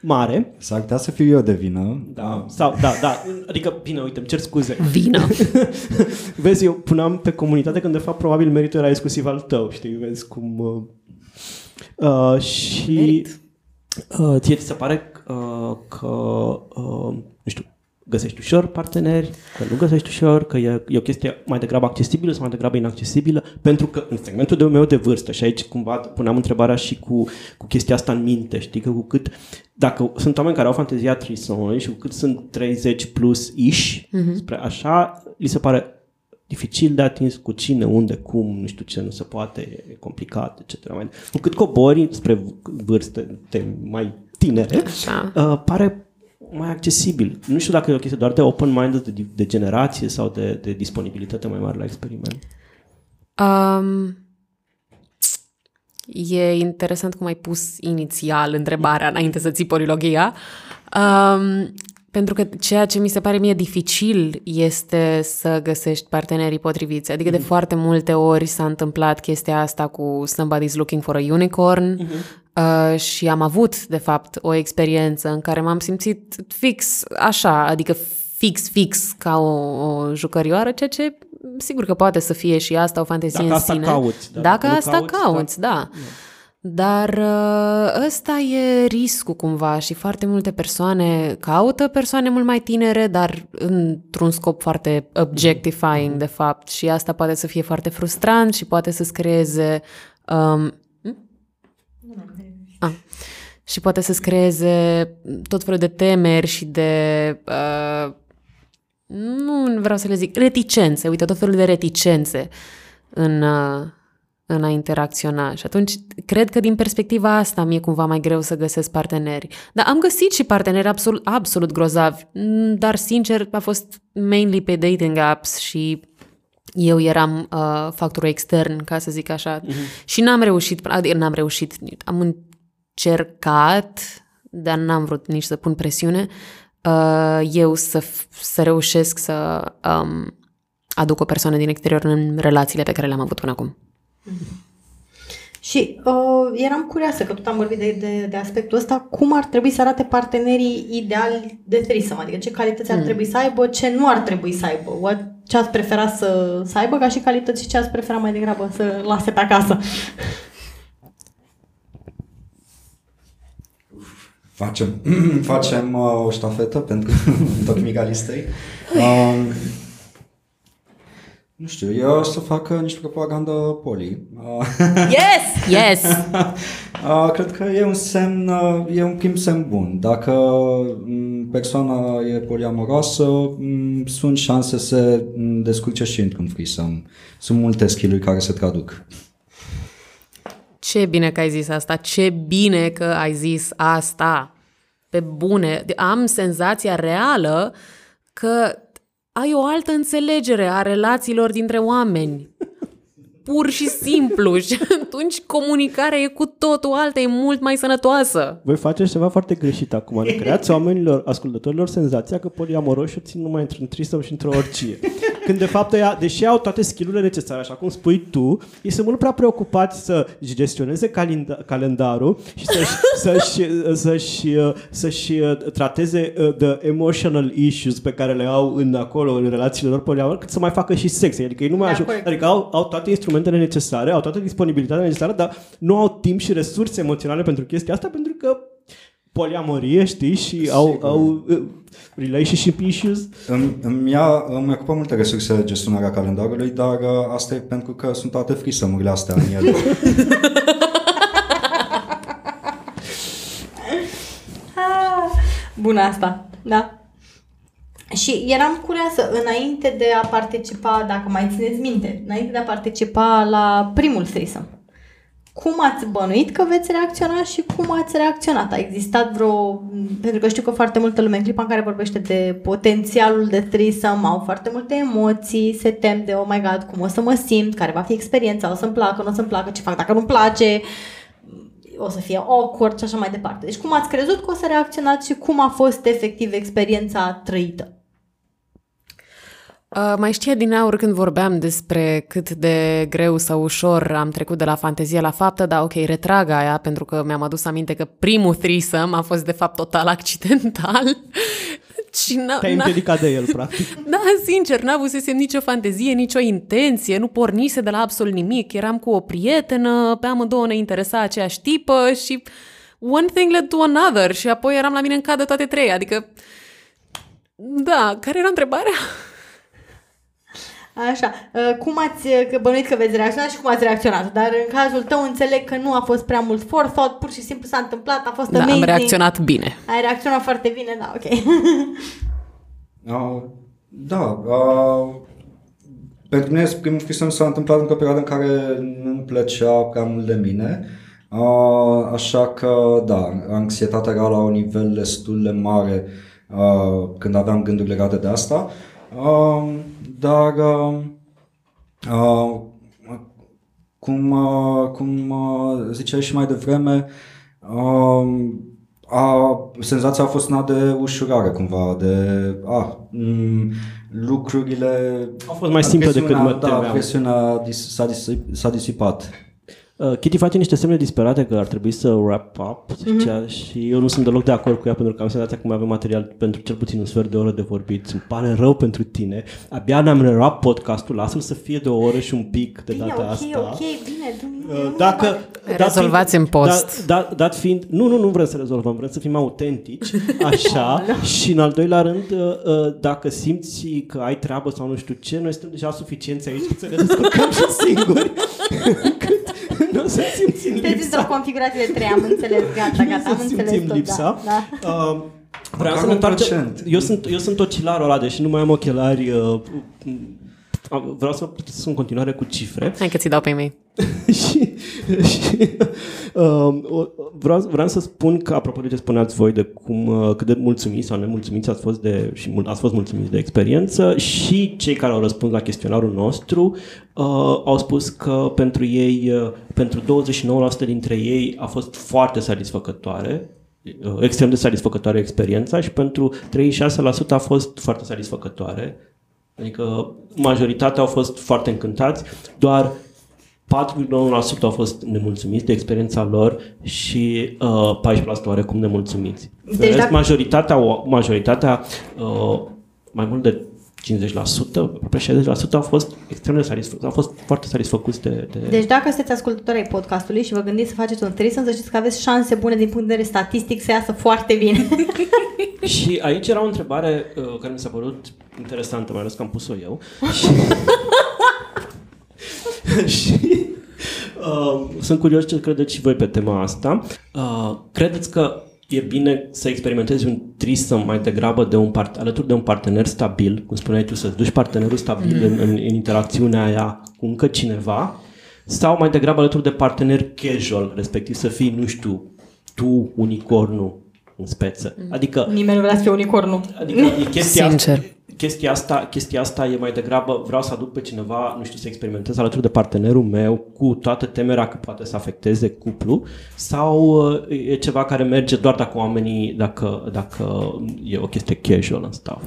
mare. S-ar putea să fiu eu de vină. Da, sau, da, da, adică, bine, uite, îmi cer scuze. Vină. [laughs] vezi, eu puneam pe comunitate când de fapt probabil meritul era exclusiv al tău, știi, vezi cum... Uh, uh, și... Merit. Uh, ție ți se pare uh, că, uh, nu știu, găsești ușor parteneri, că nu găsești ușor, că e, e o chestie mai degrabă accesibilă sau mai degrabă inaccesibilă, pentru că în segmentul de meu de vârstă, și aici cumva puneam întrebarea și cu, cu chestia asta în minte, știi, că cu cât, dacă sunt oameni care au fantezia trisomului și cu cât sunt 30 plus iși, uh-huh. spre așa, li se pare dificil de atins cu cine, unde, cum, nu știu ce, nu se poate, e complicat, etc. Mai- Cu cât cobori spre vârste de mai tinere, Așa. uh, pare mai accesibil. Nu știu dacă e o chestie doar de open-minded, de, de generație sau de, de disponibilitate mai mare la experiment. Um, e interesant cum ai pus inițial întrebarea înainte să ții polilogia. Um, pentru că ceea ce mi se pare mie dificil este să găsești partenerii potriviți. Adică de foarte multe ori s-a întâmplat chestia asta cu Somebody's Looking for a Unicorn uh, și am avut, de fapt, o experiență în care m-am simțit fix așa, adică fix, fix ca o, o jucărioară, ceea ce sigur că poate să fie și asta o fantezie Dacă în asta sine. cauți, da. Dacă Nu asta cauți, cauți, da. Dar uh, ăsta e riscul cumva și foarte multe persoane caută persoane mult mai tinere, dar într-un scop foarte objectifying, de fapt. Și asta poate să fie foarte frustrant și poate să-ți creeze... Um, Ah. Și poate să-ți creeze tot felul de temeri și de... Uh, nu vreau să le zic, reticențe, uite, tot felul de reticențe în, uh, în a interacționa. Și atunci, cred că din perspectiva asta mi-e cumva mai greu să găsesc parteneri. Dar am găsit și parteneri absolut, absolut grozavi, Mm, dar sincer a fost mainly pe dating apps și eu eram uh, factorul extern, ca să zic așa, uh-huh. și n-am reușit, adică n-am reușit, am încercat, dar n-am vrut nici să pun presiune, uh, eu să, f- să reușesc să um, aduc o persoană din exterior în relațiile pe care le-am avut până acum. Și uh, eram curioasă, că tot am vorbit de, de, de aspectul ăsta, cum ar trebui să arate partenerii ideali de threesome? Adică ce calități ar trebui să aibă, ce nu ar trebui să aibă? What, ce ați prefera să, să aibă ca și calități și ce ați prefera mai degrabă să lase pe acasă? Facem, [clears throat] facem uh, o ștafetă pentru [laughs] tocmica listei. Um, nu știu, eu o să fac uh, niște propagandă poli. Uh, [laughs] Yes! Yes! [laughs] uh, cred că e un semn, uh, e un prim semn bun. Dacă mm, persoana e poliamoroasă, mm, sunt șanse să se mm, descurce și într-un threesome. Sunt multe skill-uri care se traduc. Ce bine că ai zis asta, ce bine că ai zis asta. Pe bune, am senzația reală că ai o altă înțelegere a relațiilor dintre oameni. Pur și simplu. Și atunci comunicarea e cu totul alta, e mult mai sănătoasă. Voi faceți ceva foarte greșit acum. Le creați oamenilor, ascultătorilor, senzația că poliamoroși țin numai într-un trisăm și într-o orgie. Când de fapt ea, deși au toate skillurile necesare, așa cum spui tu, ei sunt mult prea preocupați să gestioneze calinda- calendarul și să-și, să-și, să-și, să-și, uh, trateze uh, the emotional issues pe care le au în acolo, în relațiile lor poliamoroase, cât să mai facă și sex. Adică ei nu mai Da, ajung, corect. adică au, au toate instrumentele necesare, au toată disponibilitatea necesară, dar nu au timp și resurse emoționale pentru chestia asta, pentru că poliamorie, știi, și au, au uh, relationship issues. Îmi, îmi, ia, îmi ocupă multe resurse gestionarea calendarului, dar uh, asta e pentru că sunt toate frisămurile astea în ele. [laughs] Ah, Bună asta, da. Și eram curioasă, înainte de a participa, dacă mai țineți minte, înainte de a participa la primul threesome, cum ați bănuit că veți reacționa și cum ați reacționat? A existat vreo... Pentru că știu că foarte multă lume în clipa în care vorbește de potențialul de threesome au foarte multe emoții, se tem de oh my god, cum o să mă simt, care va fi experiența, o să-mi placă, nu o să-mi placă, ce fac dacă nu-mi place, o să fie awkward și așa mai departe. Deci cum ați crezut că o să reacționați și cum a fost efectiv experiența trăită? Uh, mai știe din aur când vorbeam despre cât de greu sau ușor am trecut de la fantezie la faptă, dar ok, retrag aia pentru că mi-am adus aminte că primul threesome a fost de fapt total accidental. [laughs] Și n- Te-ai împiedicat de el, practic. [laughs] Da, sincer, n-avusesem nicio fantezie, nicio intenție, nu pornise de la absolut nimic. Eram cu o prietenă, pe amândouă ne interesa aceeași tipă și one thing led to another și apoi eram la mine în cadă toate trei, adică... Da, care era întrebarea? Așa, uh, cum ați, uh, că bănuit că veți reacționa și cum ați reacționat, dar în cazul tău înțeleg că nu a fost prea mult forethought, pur și simplu s-a întâmplat, a fost da, amazing. am reacționat bine. Ai reacționat foarte bine, da, ok. [laughs] uh, da, uh, pentru mine primul frisem s-a întâmplat într-o perioadă în care nu-mi plăcea prea mult de mine, uh, așa că, da, anxietatea era la un nivel destul de mare uh, când aveam gânduri legate de asta. Uh, dar uh, uh, cum, uh, cum uh, ziceai și mai devreme, uh, a, senzația a fost una de ușurare cumva, de a, m- mm, lucrurile... Au fost mai simple decât mă Da, presiunea s-a, s-a disipat. Uh, Kitty face niște semne disperate că ar trebui să wrap up mm-hmm. și eu nu sunt deloc de acord cu ea pentru că am senzația că mai avem material pentru cel puțin un sfert de oră de vorbit. Îmi pare rău pentru tine. Abia ne-am rap podcastul, lasă-l să fie de o oră și un pic de bine, data okay, asta. ok, bine, uh, Dacă, Rezolvați fiind, în post. Da, da, dat fiind, nu, nu, nu vrem să rezolvăm, vrem să fim autentici, [laughs] așa, și în al doilea rând, uh, dacă simți că ai treabă sau nu știu ce, noi suntem deja suficienți aici să ne descurcăm și [laughs] singuri. [laughs] [laughs] nu să simțim lipsa. Sunteți într-o configurație de trei, am înțeles, gata, gata, am înțeles tot, lipsa. Da, da. Uh, Vreau să ne întoarcem. Eu sunt, eu sunt ocilarul ăla, deși nu mai am ochelari. Uh, vreau să plătesc în continuare cu cifre. Hai că ți dau pe mei. [laughs] și, și uh, vreau, vreau să spun că, apropo de ce spuneați voi, de cum, uh, cât de mulțumiți sau nemulțumiți ați fost de, și mult, ați fost mulțumiți de experiență și cei care au răspuns la chestionarul nostru uh, au spus că pentru ei, uh, pentru 29% dintre ei a fost foarte satisfăcătoare uh, extrem de satisfăcătoare experiența și pentru 36% a fost foarte satisfăcătoare. Adică majoritatea au fost foarte încântați, doar 4,9% au fost nemulțumiți de experiența lor și uh, 14% oarecum nemulțumiți. Deci dacă... majoritatea, majoritatea uh, mai mult de 50%, aproape 60% au fost extrem de satisfăcuți, au fost foarte satisfăcuți de, de... Deci dacă sunteți ascultători ai podcastului și vă gândiți să faceți un threesome, să știți că aveți șanse bune din punct de vedere statistic să iasă foarte bine. [laughs] și aici era o întrebare uh, care mi s-a părut interesantă, mai ales că am pus-o eu. [laughs] și... [laughs] și uh, sunt curios ce credeți și voi pe tema asta. Uh, credeți că e bine să experimentezi un trisăm mai degrabă de un part- alături de un partener stabil, cum spuneai tu, să-ți duci partenerul stabil mm. în, în, în interacțiunea aia cu încă cineva, sau mai degrabă alături de partener casual, respectiv să fii, nu știu, tu unicornul în speță. Mm. Adică... Nimeni nu vrea să fie unicornul. Adică e chestia Sincer. Asta, chestia asta, chestia asta e mai degrabă, vreau să aduc pe cineva, nu știu, să experimentez alături de partenerul meu cu toată temerea că poate să afecteze cuplu sau uh, e ceva care merge doar dacă oamenii, dacă, dacă e o chestie casual în staff.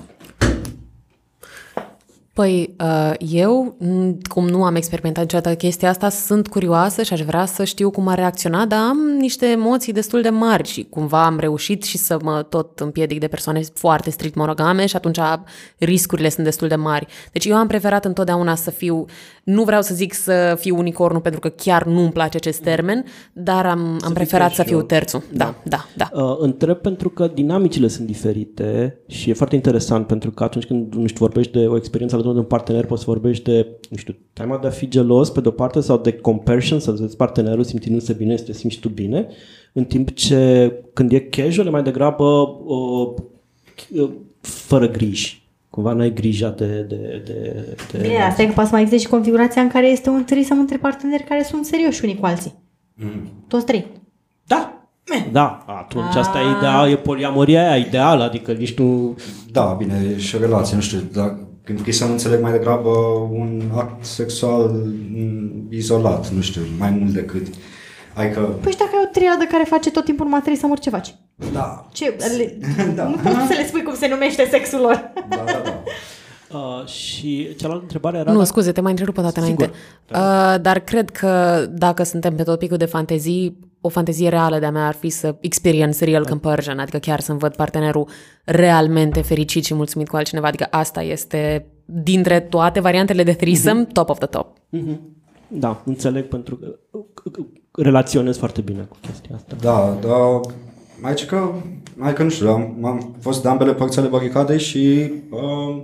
Păi, uh, eu, cum nu am experimentat niciodată chestia asta, sunt curioasă și aș vrea să știu cum a reacționat, dar am niște emoții destul de mari și cumva am reușit și să mă tot împiedic de persoane foarte strict monogame și atunci riscurile sunt destul de mari. Deci eu am preferat întotdeauna să fiu, nu vreau să zic să fiu unicornul pentru că chiar nu îmi place acest termen, dar am, am preferat să fiu terțul. Da, da, da. da. Uh, întreb pentru că dinamicile sunt diferite și e foarte interesant pentru că atunci când, nu știu, vorbești de o experiență alături de un partener poți să vorbești de, nu știu, teama de a fi gelos pe de-o parte sau de comparison, să vezi partenerul simțindu-se bine, să te simți tu bine, în timp ce când e casual e mai degrabă uh, uh, fără griji. Cumva n-ai grija de... de, de, de... Bine, asta e că poate să mai existe și configurația în care este un trisam între parteneri care sunt serioși unii cu alții. Mm. Toți trei. Da. Da, atunci asta e, ideal, e poliamoria aia ideală, adică nici nu... Da, bine, e și o relație, nu știu, dar când să înțeleg mai degrabă un act sexual mm, izolat, nu știu, mai mult decât. Adică, Păi și dacă ai o triadă care face tot timpul numai trei să ce faci? da, Ce? Le... [laughs] Da. Nu poți să le spui cum se numește sexul lor. da, da, da. [laughs] Uh, și cealaltă întrebare era... Nu, dacă- scuze, te mai întrerup o dată Sigur. înainte. Uh, dar cred că dacă suntem pe topicul de fantezii, o fantezie reală de-a mea ar fi să experience real comparison, adică chiar să-mi văd partenerul realmente fericit și mulțumit cu altcineva, adică asta este dintre toate variantele de threesome, top of the top. Mhm. Da, înțeleg pentru că uh, relaționez foarte bine cu chestia asta. Da, da, mai ce că, mai că nu știu, am, am fost de ambele părți ale baricadei și uh, uh,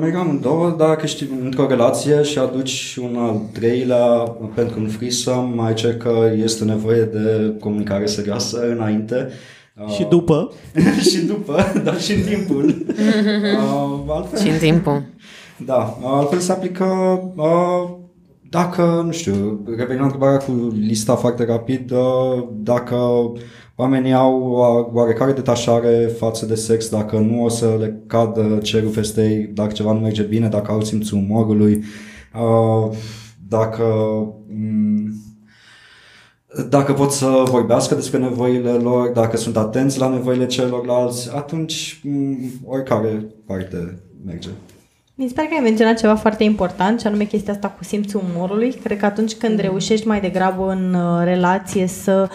mergeam în două, dar dacă știi, într-o relație și aduci un al treilea pentru un threesome, mai ce că este nevoie de comunicare serioasă înainte. Uh, Și după, [laughs] și după, dar și în timpul. [laughs] uh, altfel, Și în timpul. da, altfel se aplică uh, dacă, nu știu, revenind la întrebarea cu lista foarte rapid, uh, dacă oamenii au o oarecare detașare față de sex, dacă nu o să le cadă cerul festei, dacă ceva nu merge bine, dacă au simțul umorului, uh, dacă mm, dacă pot să vorbească despre nevoile lor, dacă sunt atenți la nevoile celorlalți, atunci mm, oricare parte merge. Mi se pare că ai menționat ceva foarte important, și anume chestia asta cu simțul umorului. Cred că atunci când reușești mai degrabă în uh, relație să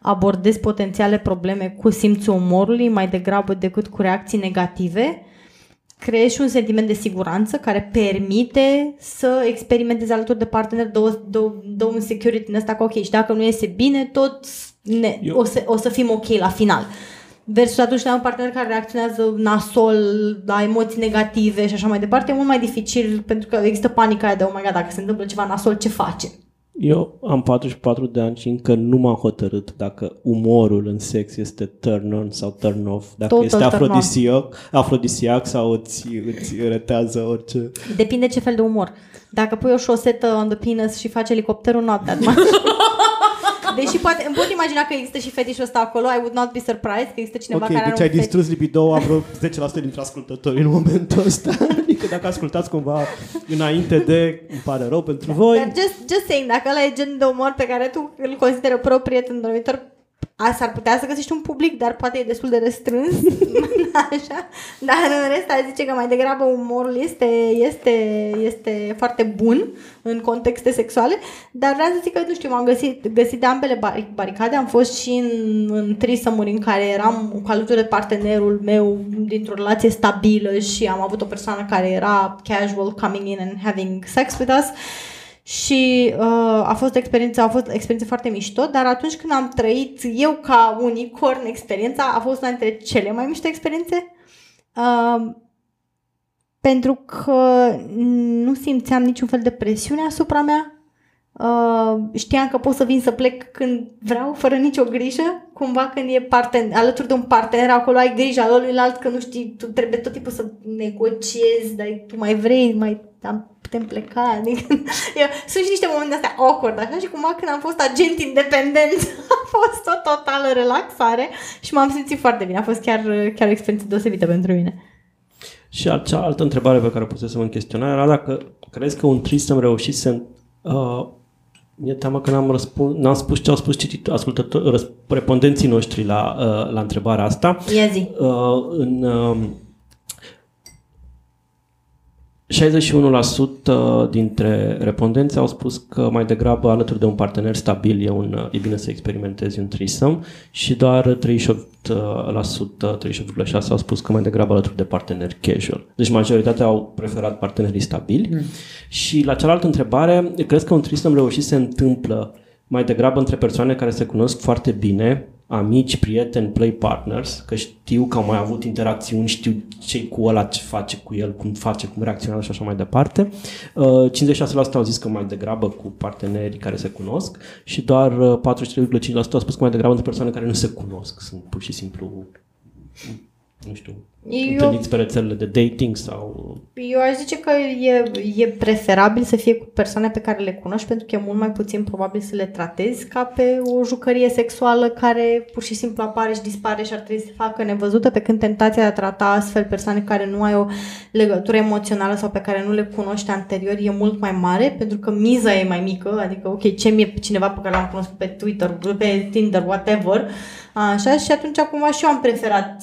abordezi potențiale probleme cu simțul umorului, mai degrabă decât cu reacții negative, creezi și un sentiment de siguranță care permite să experimentezi alături de partener două, două, două security în ăsta că ok, și dacă nu iese bine, tot ne, Eu- o, să, o să fim ok la final. Versus atunci când ai un partener care reacționează nasol la emoții negative și așa mai departe, e mult mai dificil pentru că există panica aia de oh my god, dacă se întâmplă ceva nasol, ce facem? Eu am 44 de ani și încă nu m-am hotărât dacă umorul în sex este turn on sau turn off, dacă Total este turn on. afrodisiac, afrodisiac sau îți, îți retează orice. Depinde ce fel de umor. Dacă pui o șosetă on the penis și faci elicopterul, not that much. Deși poate, îmi pot imagina că există și fetișul ăsta acolo, I would not be surprised că există cineva ok, care deci are ai un fetiș. distrus libido a vreo 10% dintre ascultători în momentul ăsta. [laughs] Adică dacă ascultați cumva înainte de, îmi pare rău pentru voi. Dar just, just saying, dacă ăla e genul de umor pe care tu îl consideră propriet în dormitor, a, s-ar putea să găsești un public, dar poate e destul de restrâns. [laughs] Așa. Dar în rest, aș zice că mai degrabă umorul este, este, este foarte bun în contexte sexuale. Dar vreau să zic că, nu știu, m-am găsit, găsit de ambele bari- baricade. Am fost și în, în trisămuri în care eram cu alături de partenerul meu dintr-o relație stabilă și am avut o persoană care era casual coming in and having sex with us. Și uh, a fost o experiență, a fost o experiență foarte mișto, dar atunci când am trăit eu ca unicorn experiența, a fost una dintre cele mai mișto experiențe. Uh, pentru că nu simțeam niciun fel de presiune asupra mea. Uh, știam că pot să vin să plec când vreau, fără nicio grijă. Cumva când e parten- alături de un partener, acolo ai grija celuilalt, că nu știi, tu trebuie tot timpul să negociezi, dar tu mai vrei, mai am, putem pleca. Adică, [laughs] eu, sunt și niște momente astea awkward, așa, și cumva când am fost agent independent, [laughs] a fost o totală relaxare și m-am simțit foarte bine. A fost chiar, chiar o experiență deosebită pentru mine. Și al- cealaltă întrebare pe care o pusesem în chestionar era dacă crezi că un tristem reușit să... Uh, mi-e teamă că n-am, răspuns, n-am spus ce au spus citit, ascultători, răsp- respondenții noștri la, uh, la întrebarea asta. Ia zi. Uh, în uh, 61% dintre respondenți au spus că mai degrabă alături de un partener stabil e, un, uh, e bine să experimentezi un threesome și doar 38%, 38,6% au spus că mai degrabă alături de parteneri casual. Deci majoritatea au preferat partenerii stabili. Mm. Și la cealaltă întrebare, crezi că un threesome reușit se întâmplă mai degrabă între persoane care se cunosc foarte bine, amici, prieteni, play partners, că știu că au mai avut interacțiuni, știu ce cu ăla, ce face cu el, cum face, cum reacționează și așa mai departe. Uh, 56% au zis că mai degrabă cu partenerii care se cunosc și doar uh, 43,5% au spus că mai degrabă între persoane care nu se cunosc, sunt pur și simplu nu știu, Eu- întâlniți pe rețelele de dating sau... Eu aș zice că e, e preferabil să fie cu persoane pe care le cunoști pentru că e mult mai puțin probabil să le tratezi ca pe o jucărie sexuală care pur și simplu apare și dispare și ar trebui să facă nevăzută pe când tentația de a trata astfel persoane care nu ai o legătură emoțională sau pe care nu le cunoști anterior e mult mai mare pentru că miza e mai mică, adică ok, ce mi-e cineva pe care l-am cunoscut pe Twitter, pe Tinder, whatever, Așa, și atunci cumva și eu am preferat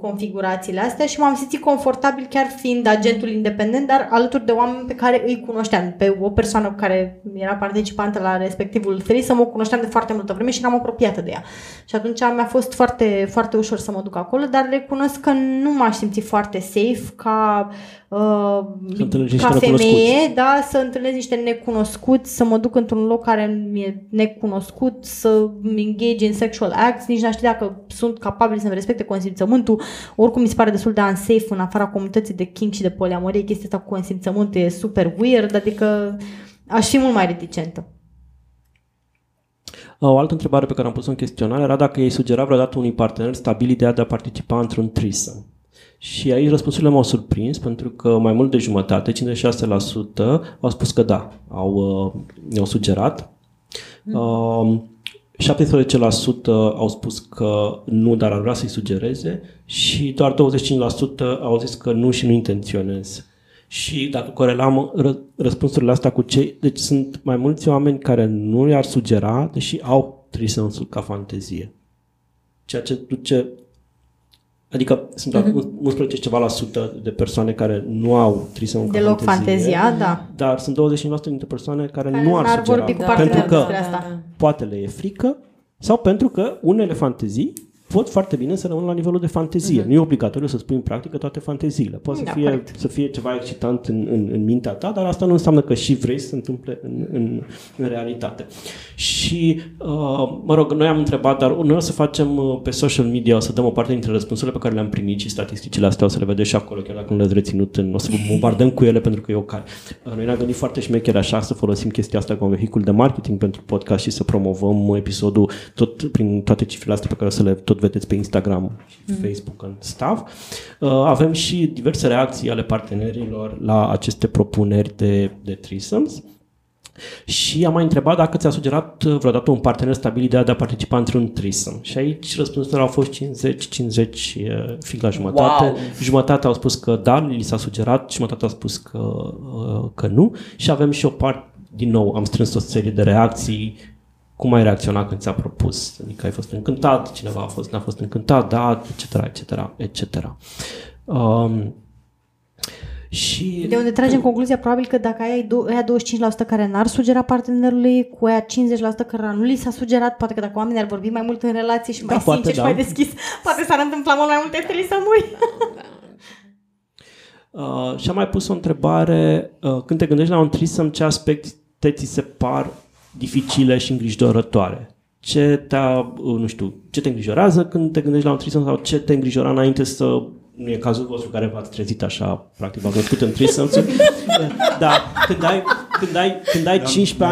configurațiile astea și m-am simțit confortabil chiar fiind agentul independent, dar alături de oameni pe care îi cunoșteam. Pe o persoană care era participantă la respectivul threesome, o cunoșteam de foarte multă vreme și eram apropiată de ea. Și atunci mi-a fost foarte, foarte ușor să mă duc acolo, dar recunosc că nu m-aș simți foarte safe ca, uh, Să întâlnești ca niște femeie, necunoscuți. da, să întâlnesc niște necunoscuți, să mă duc într-un loc care mi-e necunoscut, să engage în sexual acts, nici n-aș ști dacă sunt capabili să-mi respecte consimțământul. Oricum mi se pare destul de unsafe în afara comunității de kink și de poliamorie. Chestia asta cu consimțământul e super weird, adică aș fi mult mai reticentă. O altă întrebare pe care am pus-o în chestionare era dacă ei sugera vreodată unui partener stabil ideea de a participa într-un threesome. Și aici răspunsurile m-au surprins pentru că mai mult de jumătate, 56%, au spus că da, au, uh, ne-au sugerat. Uh, 17% au spus că nu, dar ar vrea să-i sugereze și doar 25% au zis că nu și nu intenționez. Și dacă corelam ră- răspunsurile astea cu cei... Deci sunt mai mulți oameni care nu i-ar sugera, deși au trisensul ca fantezie. Ceea ce duce... Adică sunt uh-huh. 11 ceva la sută de persoane care nu au trisensul ca Deloc fantezie. fantezia, da. Dar sunt 25% dintre persoane care, Care nu ar n-ar sugera. vorbi cu Da, partenerul pentru că despre asta. poate le e frică sau pentru că unele fantezii pot foarte bine să rămână la nivelul de fantezie. Uh-huh. Nu e obligatoriu să spui în practică toate fanteziile. Poate să Da, fie, corect. să fie ceva excitant în, în, în mintea ta, dar asta nu înseamnă că și vrei să se întâmple în, în, în realitate. Și, uh, mă rog, noi am întrebat, dar noi o să facem uh, pe social media, o să dăm o parte dintre răspunsurile pe care le-am primit și statisticile astea o să le vedeți și acolo, chiar dacă nu le-ați reținut, în, o să vă bombardăm cu ele pentru că e o care. Uh, Noi ne-am gândit foarte șmecher așa să folosim chestia asta ca un vehicul de marketing pentru podcast și să promovăm episodul tot prin toate cifrele astea pe care o să le tot vedeți pe Instagram și Facebook and stuff. Uh, Avem și diverse reacții ale partenerilor la aceste propuneri de, de threesomes. Și am mai întrebat dacă ți-a sugerat uh, vreodată un partener stabil ideea de a participa într-un threesome. Și aici răspunsurile au fost 50-50, uh, fix la jumătate. Wow! Jumătate au spus că da, li s-a sugerat, jumătate au spus că, uh, că nu. Și avem și o parte, din nou, am strâns o serie de reacții cum ai reacționat când ți-a propus? Adică ai fost încântat, cineva a fost, n-a fost încântat, da, etc., etc., etc. Um, și De unde tragem concluzia probabil că dacă ai do- aia 25% care n-ar sugera partenerului, cu aia 50% care nu li s-a sugerat, poate că dacă oamenii ar vorbi mai mult în relație și mai Da, poate, sincer și da. mai deschis, poate s-ar întâmpla mult mai multe trisămuri. [laughs] Uh, și am mai pus o întrebare, uh, când te gândești la un threesome, ce aspecte ți se par dificile și îngrijorătoare? Ce te, nu știu, ce te îngrijorează când te gândești la un threesome sau ce te îngrijora înainte să nu e cazul vostru care v-ați trezit așa, practic v-ați născut în threesome [laughs] da, când ai, când ai, când ai 15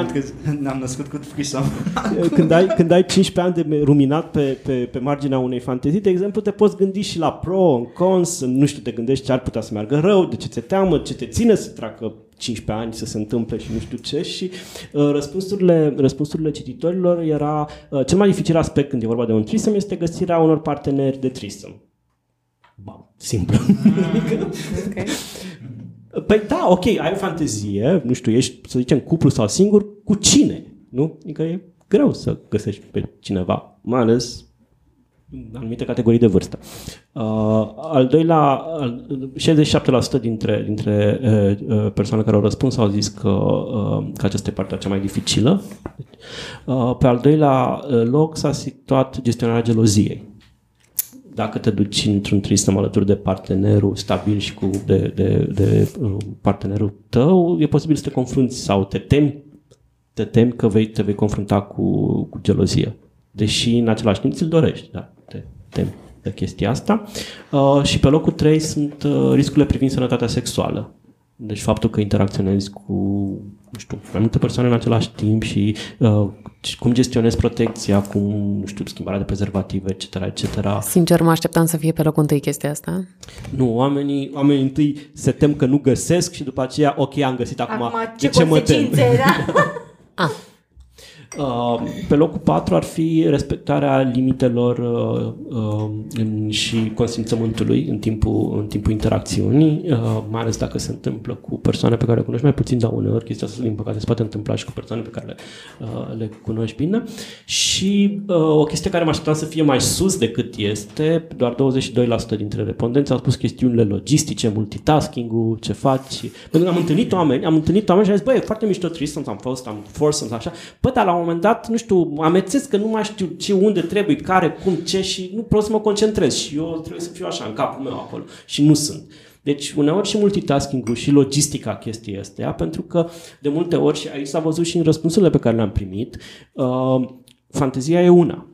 ani, Ne-am născut cu frisam. [laughs] când ai, când ai 15 ani de ruminat pe, pe, pe marginea unei fantezii, de exemplu, te poți gândi și la pro, în cons, nu știu, te gândești ce ar putea să meargă rău, de ce ți-e teamă, ce te ține să treacă 15 ani să se întâmple și nu știu ce și uh, răspunsurile, răspunsurile cititorilor era uh, cel mai dificil aspect când e vorba de un threesome este găsirea unor parteneri de threesome. Ba, simplu. Okay. [laughs] Păi da, ok, ai o fantezie, nu știu, ești, să zicem, cuplu sau singur, cu cine? Nu? Adică e greu să găsești pe cineva, mai ales în anumite categorii de vârstă. Uh, al doilea, al, 67% dintre, dintre uh, uh, persoane care au răspuns au zis că, uh, că aceasta e partea cea mai dificilă. Uh, pe al doilea uh, loc s-a situat gestionarea geloziei dacă te duci într-un tristem alături de partenerul stabil și cu de, de, de uh, partenerul tău, e posibil să te confrunți sau te temi, te temi că vei, te vei confrunta cu, cu gelozie. Deși în același timp ți-l dorești, da, te temi de chestia asta. Uh, și pe locul 3 sunt uh, riscurile privind sănătatea sexuală. Deci faptul că interacționezi cu nu știu, mai multe persoane în același timp și uh, cum gestionezi protecția, cum, nu știu, schimbarea de prezervative, etc., etc. Sincer, mă așteptam să fie pe locul întâi chestia asta. Nu, oamenii, oamenii întâi se tem că nu găsesc și după aceea, ok, am găsit acum, Acum, de ce ce mă tem? consecințe, da? [laughs] Ah, Uh, pe locul 4 ar fi respectarea limitelor uh, uh, în, și consimțământului în timpul, în timpul interacțiunii, uh, mai ales dacă se întâmplă cu persoane pe care le cunoști mai puțin, dar uneori chestia asta, din păcate, se poate întâmpla și cu persoane pe care le, uh, le cunoști bine. Și uh, o chestie care mă așteptam să fie mai sus decât este, doar 22% dintre respondenți au spus chestiunile logistice, multitasking-ul, ce faci. Pentru că am întâlnit oameni, am întâlnit oameni și am zis, băi, e foarte mișto Tristans, am fost, am force, așa. Bă, dar la un moment dat, nu știu, amețesc că nu mai știu ce, unde trebuie, care, cum, ce și nu pot să mă concentrez și eu trebuie să fiu așa în capul meu acolo și nu sunt. Deci uneori și multitasking-ul și logistica chestii astea, pentru că de multe ori, și aici s-a văzut și în răspunsurile pe care le-am primit, uh, fantezia e una.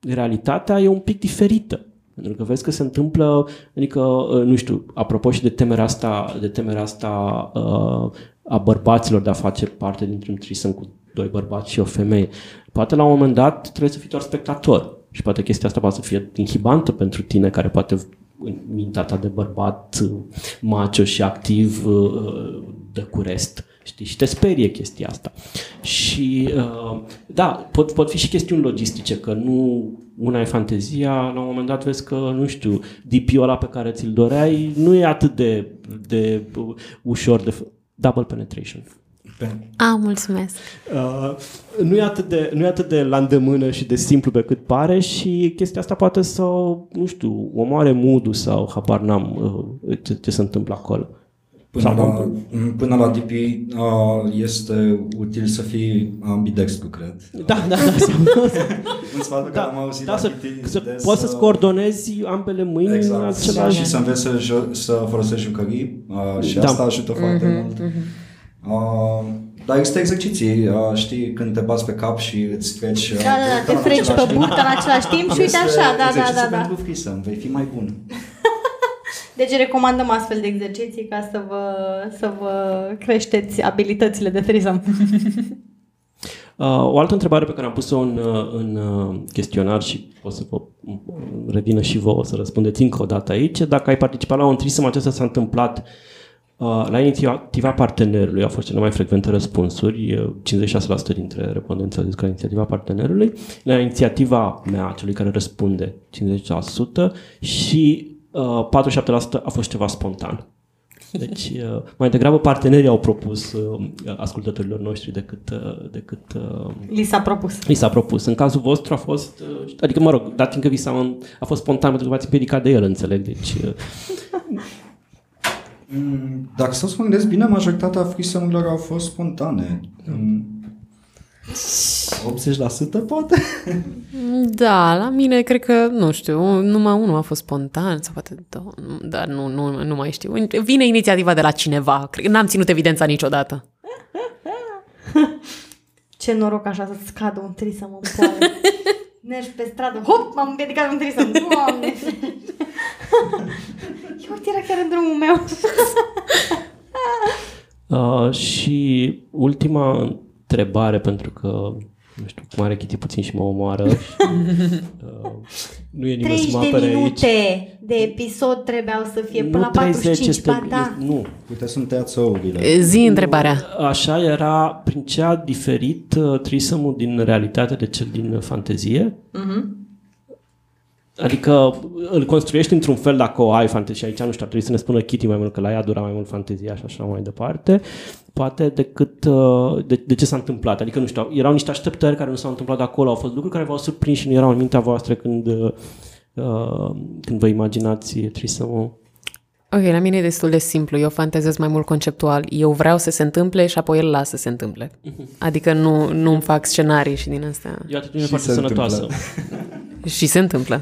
Realitatea e un pic diferită. Pentru că vezi că se întâmplă, adică, uh, nu știu, apropo și de temerea asta, de temerea asta uh, a bărbaților de a face parte dintr-un trisăm cu doi bărbați și o femeie. Poate la un moment dat trebuie să fii doar spectator și poate chestia asta poate să fie inhibantă pentru tine care poate în mintea ta de bărbat uh, macho și activ uh, de cu rest. Știi? Și te sperie chestia asta. Și uh, da, pot, pot fi și chestiuni logistice, că nu una e fantezia, la un moment dat vezi că, nu știu, DP-ul ăla pe care ți-l doreai nu e atât de, de uh, ușor de... f- Double penetration. Pe, a, mulțumesc. Uh, nu, e atât de, nu e atât de la îndemână și de simplu pe cât pare și chestia asta poate să, nu știu, omoare mood sau habar n-am uh, ce, ce se întâmplă acolo. Până Sau- la, până la DP uh, este util să fii ambidextru, cred. Da, da, da. [laughs] Să, În sfatul da, care am auzit da la să, DP să de poți să-ți coordonezi ambele mâini în Exact. același... Și să înveți să, jo- să folosești jucării uh, și Da. asta ajută foarte mult. Uh, dar există exerciții, uh, știi, când te bați pe cap și îți treci... uh, Da, da, da, te burta în freci același pe timp. burtă în același timp și uite Este așa, da, da, exerciții da, da. pentru frisăm, vei fi mai bun. Deci recomandăm astfel de exerciții ca să vă, să vă creșteți abilitățile de trisăm. [laughs] Uh, o altă întrebare pe care am pus-o în, uh, în uh, chestionar și o să vă uh, revină și vouă să răspundeți încă o dată aici, dacă ai participat la un trisăm, acesta s-a întâmplat uh, la inițiativa partenerului, au fost cele mai frecvente răspunsuri, uh, 56% dintre respondenți au zis că la inițiativa partenerului, la inițiativa mea, celui care răspunde, 50% și uh, 47% a fost ceva spontan. Deci, uh, mai degrabă partenerii au propus uh, ascultătorilor noștri decât, uh, decât uh, Li s-a propus. li s-a propus. În cazul vostru a fost, uh, adică mă rog, dat fiindcă vi s-a, a fost spontan pentru că v-ați împiedicat de el, înțeleg, deci uh, Mm, Dacă să mă gândesc bine, majoritatea frisămurilor au fost spontane. Mm, 80% poate? Da, la mine cred că, nu știu, numai unul a fost spontan sau poate două, nu- dar nu, nu, nu mai știu. Vine inițiativa de la cineva. Cred că n-am ținut evidența niciodată. [laughs] Ce noroc așa să-ți scadă un trisăm în poală. [laughs] Mergi pe stradă, hop, m-am împiedicat un trisăm. Doamne! [laughs] Eu uite, era chiar în drumul meu. uh, și ultima întrebare, pentru că nu știu, cum are Chiti puțin și mă omoară. și, [laughs] uh, nu e nimeni 30 să mă de apere minute aici. de episod trebuiau să fie până Nu la 30 45, este, ba da. este, nu, Puteți să-mi tăiați ouăle. Zi întrebarea. Așa era, prin ce a diferit uh, trisămul din realitate de cel din uh, fantezie? Adică îl construiești într-un fel dacă o ai fantezie și aici nu știu, ar trebui să ne spună Kitty mai mult că la ea dura mai mult fantezia și așa mai departe, poate decât uh, de, de ce s-a întâmplat. Adică nu știu, erau niște așteptări care nu s-au întâmplat acolo, au fost lucruri care v-au surprins și nu erau în mintea voastră când, uh, uh, când vă imaginați trisămul. Ok, la mine e destul de simplu. Eu fantezez mai mult conceptual. Eu vreau să se întâmple și apoi el lasă să se întâmple. Adică nu, nu-mi fac scenarii și din astea. E o atitudine Și foarte se sănătoasă. întâmplă. Și se întâmplă.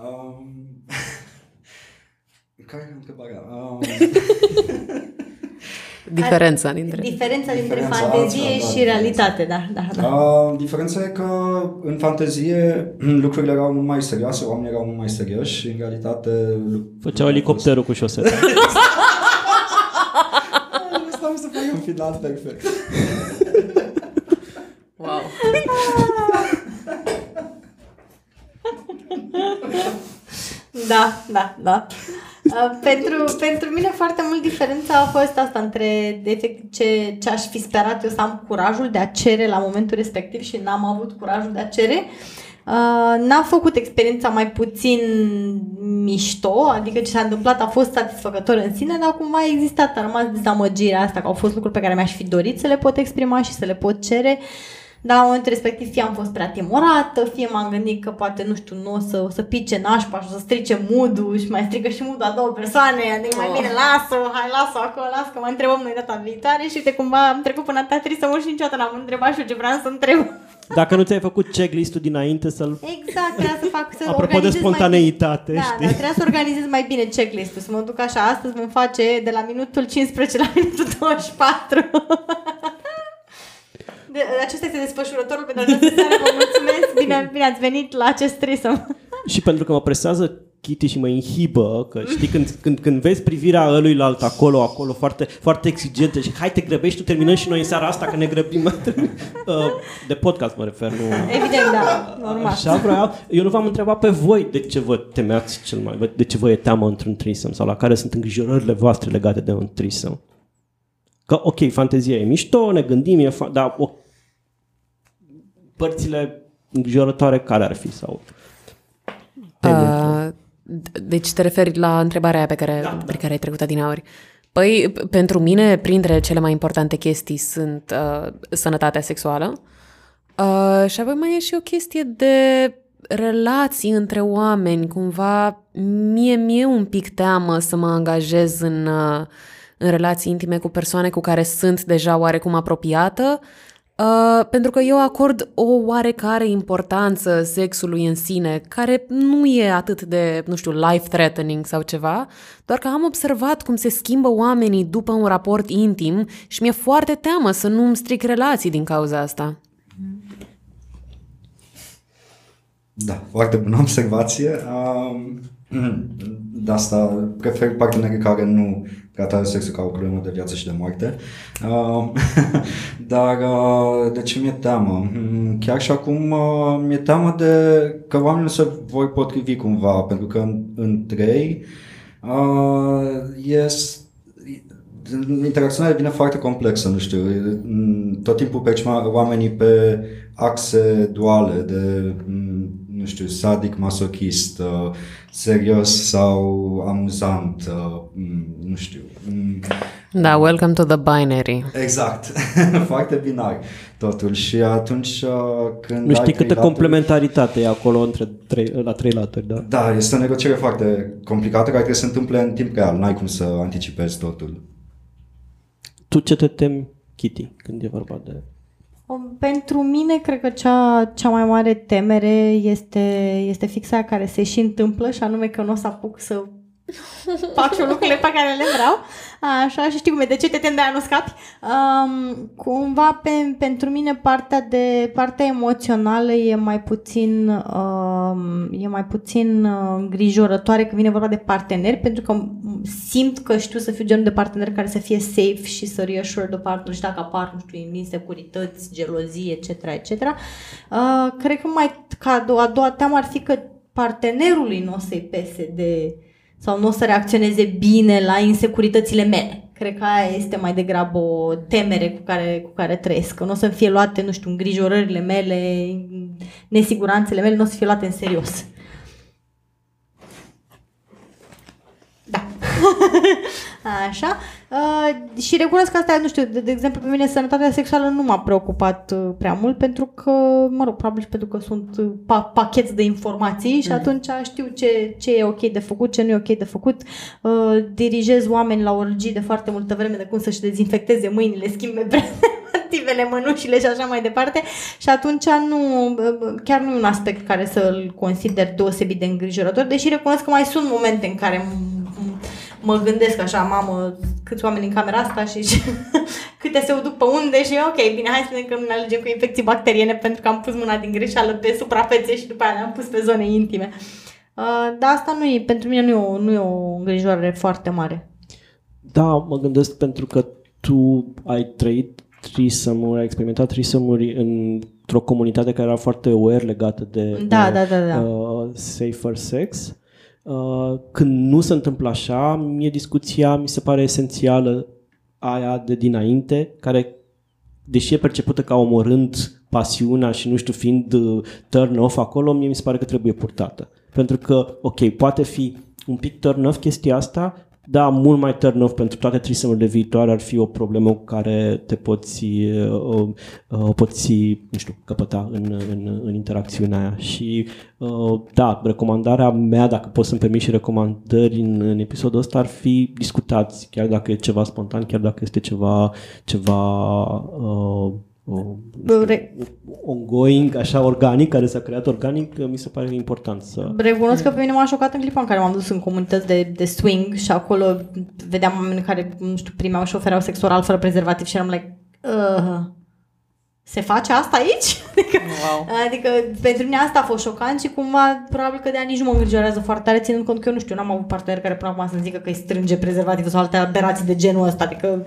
Um, care e întrebarea? [laughs] Um, Diferența dintre... Diferența dintre Diferența, fantezie da, da, și da. realitate, da, da, da. Uh, diferența e că în fantezie [clears throat] lucrurile erau mult mai serioase, oamenii erau mult mai serioși și în realitate... Făceau elicopterul cu șoseta. [laughs] Stau să fac un final perfect. [laughs] Wow. Da, da, da. Uh, pentru, pentru mine foarte mult diferența a fost asta între de efect, ce, ce aș fi sperat eu să am curajul de a cere la momentul respectiv și n-am avut curajul de a cere. Uh, n-a făcut experiența mai puțin mișto, adică ce s-a întâmplat a fost satisfăcător în sine, dar cumva a existat, a rămas dezamăgirea asta, că au fost lucruri pe care mi-aș fi dorit să le pot exprima și să le pot cere. Dar la momentul respectiv fie am fost prea timorată, fie m-am gândit că poate, nu știu, nu o să, o să pice nașpa și o să strice mood și mai strică și mood a două persoane, adică mai Oh. bine lasă hai lasă acolo, lasă că mă întrebăm noi data viitoare și uite cumva am trecut până atâta trist să mă și niciodată n-am întrebat și eu ce vreau să întreb. Dacă nu ți-ai făcut checklist-ul dinainte să-l... Exact, trebuia să fac să Apropo de organizez spontaneitate, mai bine. Da, știi? da, trebuia să organizez mai bine checklist-ul, să mă duc așa, astăzi vom face de la minutul 15 la [laughs] minutul 24. De, acesta este desfășurătorul pentru această seară. Vă mulțumesc. Bine, bine ați venit la acest trisăm. Și pentru că mă presează Kitty și mă inhibă, că știi, când, când, când vezi privirea ăluilalt acolo, acolo, foarte, foarte exigentă și hai te grăbești, tu terminăm și noi în seara asta că ne grăbim. [laughs] Uh, de podcast mă refer, nu... Evident, da, normal. Așa vreau. Eu nu v-am întrebat pe voi de ce vă temeați cel mai, de ce vă e teamă într-un trisăm sau la care sunt îngrijorările voastre legate de un trisăm. Că, ok, fantezia e mișto, ne gândim, e fa- dar o, părțile îngrijorătoare care ar fi? Sau Uh, d- deci te referi la întrebarea aia pe care, da, pe care ai trecut din auri. Păi, p- pentru mine, printre cele mai importante chestii sunt uh, sănătatea sexuală uh, și apoi mai e și o chestie de relații între oameni. Cumva, mie mi-e un pic teamă să mă angajez în, uh, în relații intime cu persoane cu care sunt deja oarecum apropiată, Uh, pentru că eu acord o oarecare importanță sexului în sine, care nu e atât de, nu știu, life-threatening sau ceva, doar că am observat cum se schimbă oamenii după un raport intim și mi-e foarte teamă să nu îmi stric relații din cauza asta. Da, foarte bună observație. Um, [clears throat] de asta prefer partenerii care nu tratează sexul ca o problemă de viață și de moarte. Um, [laughs] dar uh, de ce mi-e teamă? Mm, Chiar și acum uh, mi-e teamă de că oamenii nu se vor potrivi cumva, pentru că în, între ei uh, yes, interacțiunea devine foarte complexă, nu știu, mm, tot timpul percem oamenii pe axe duale de, mm, nu știu, sadic, masochist, uh, serios sau amuzant, uh, mm, nu știu. mm, Da, welcome to the binary. Exact, [laughs] foarte binar totul și atunci uh, când nu știi ai câtă trei laturi- complementaritate e acolo între trei, la trei laturi, da? Da, este o negociere foarte complicată care trebuie să se întâmple în timp real, n-ai cum să anticipezi totul. Tu ce te temi, Kitty, când e vorba de... Pentru mine, cred că cea, cea mai mare temere este, este fixa aia care se și întâmplă și anume că nu o să apuc să fac și eu lucrurile pe care le vreau. Așa, și știi cum e, de ce te tem de aia nu scapi? Um, cumva, pe, pentru mine, partea, de, partea emoțională e mai puțin, um, e mai puțin uh, îngrijorătoare când vine vorba de parteneri, pentru că simt că știu să fiu genul de partener care să fie safe și să reassure de partner și dacă apar, nu știu, insecurități, gelozie, etc., etc. Uh, cred că mai ca a doua, a doua teamă ar fi că partenerului nu o să-i pese de sau nu o să reacționeze bine la insecuritățile mele. Cred că aia este mai degrabă o temere cu care, cu care trăiesc. Că nu o să fie luate, nu știu, îngrijorările mele, nesiguranțele mele, nu o să fie luate în serios. Da. [laughs] Așa. Uh, și recunosc că asta, nu știu, de, de exemplu, pe mine sănătatea sexuală nu m-a preocupat uh, prea mult pentru că, mă rog, probabil și pentru că sunt uh, pa- pacheți de informații și atunci știu ce, ce e ok de făcut, ce nu e ok de făcut. Uh, dirigez oameni la orgii de foarte multă vreme de cum să-și dezinfecteze mâinile, schimbe prezervativele, [laughs] mânușile și așa mai departe și atunci nu, chiar nu e un aspect care să-l consider deosebit de îngrijorător, deși recunosc că mai sunt momente în care mă gândesc așa, mamă, câți oameni în camera asta și, și [laughs] câte se duc pe unde și ok, bine, hai să vedem că nu ne alegem cu infecții bacteriene pentru că am pus mâna din greșeală pe suprafețe și după aia le-am pus pe zone intime. Uh, dar asta nu e, pentru mine nu e, o, nu e o îngrijorare foarte mare. Da, mă gândesc pentru că tu tu ai trăit trisomuri, ai experimentat trisomuri într-o comunitate care era foarte aware legată de, Da, de da, da, da. Uh, safer sex. Uh, când nu se întâmplă așa, mie discuția mi se pare esențială aia de dinainte, care deși e percepută ca omorând pasiunea și nu știu, fiind uh, turn off acolo, mie mi se pare că trebuie purtată. Pentru că, ok, poate fi un pic turn off chestia asta, da, mult mai turn off pentru toate trisemurile viitoare ar fi o problemă cu care te poți, uh, uh, uh, poți nu știu, căpăta în, în, în interacțiunea aia. Și uh, da, recomandarea mea, dacă pot să-mi permit și recomandări în, în episodul ăsta, ar fi discutați, chiar dacă e ceva spontan, chiar dacă este ceva, ceva uh, uh, Re- ongoing, așa organic, care s-a creat organic, mi se pare important să... Recunosc că pe mine m-a șocat în clipa în care m-am dus în comunități de, de swing și acolo vedeam oameni care, nu știu, primeau și ofereau sex oral fără prezervativ și eram like, uh, se face asta aici? [laughs] Adică, Wow. adică pentru mine asta a fost șocant și cumva probabil că de ani nici nu mă îngrijorează foarte tare, ținând cont că eu nu știu, n-am avut partener care până acum să-mi zică că îi strânge prezervativul sau alte aberații de genul ăsta, adică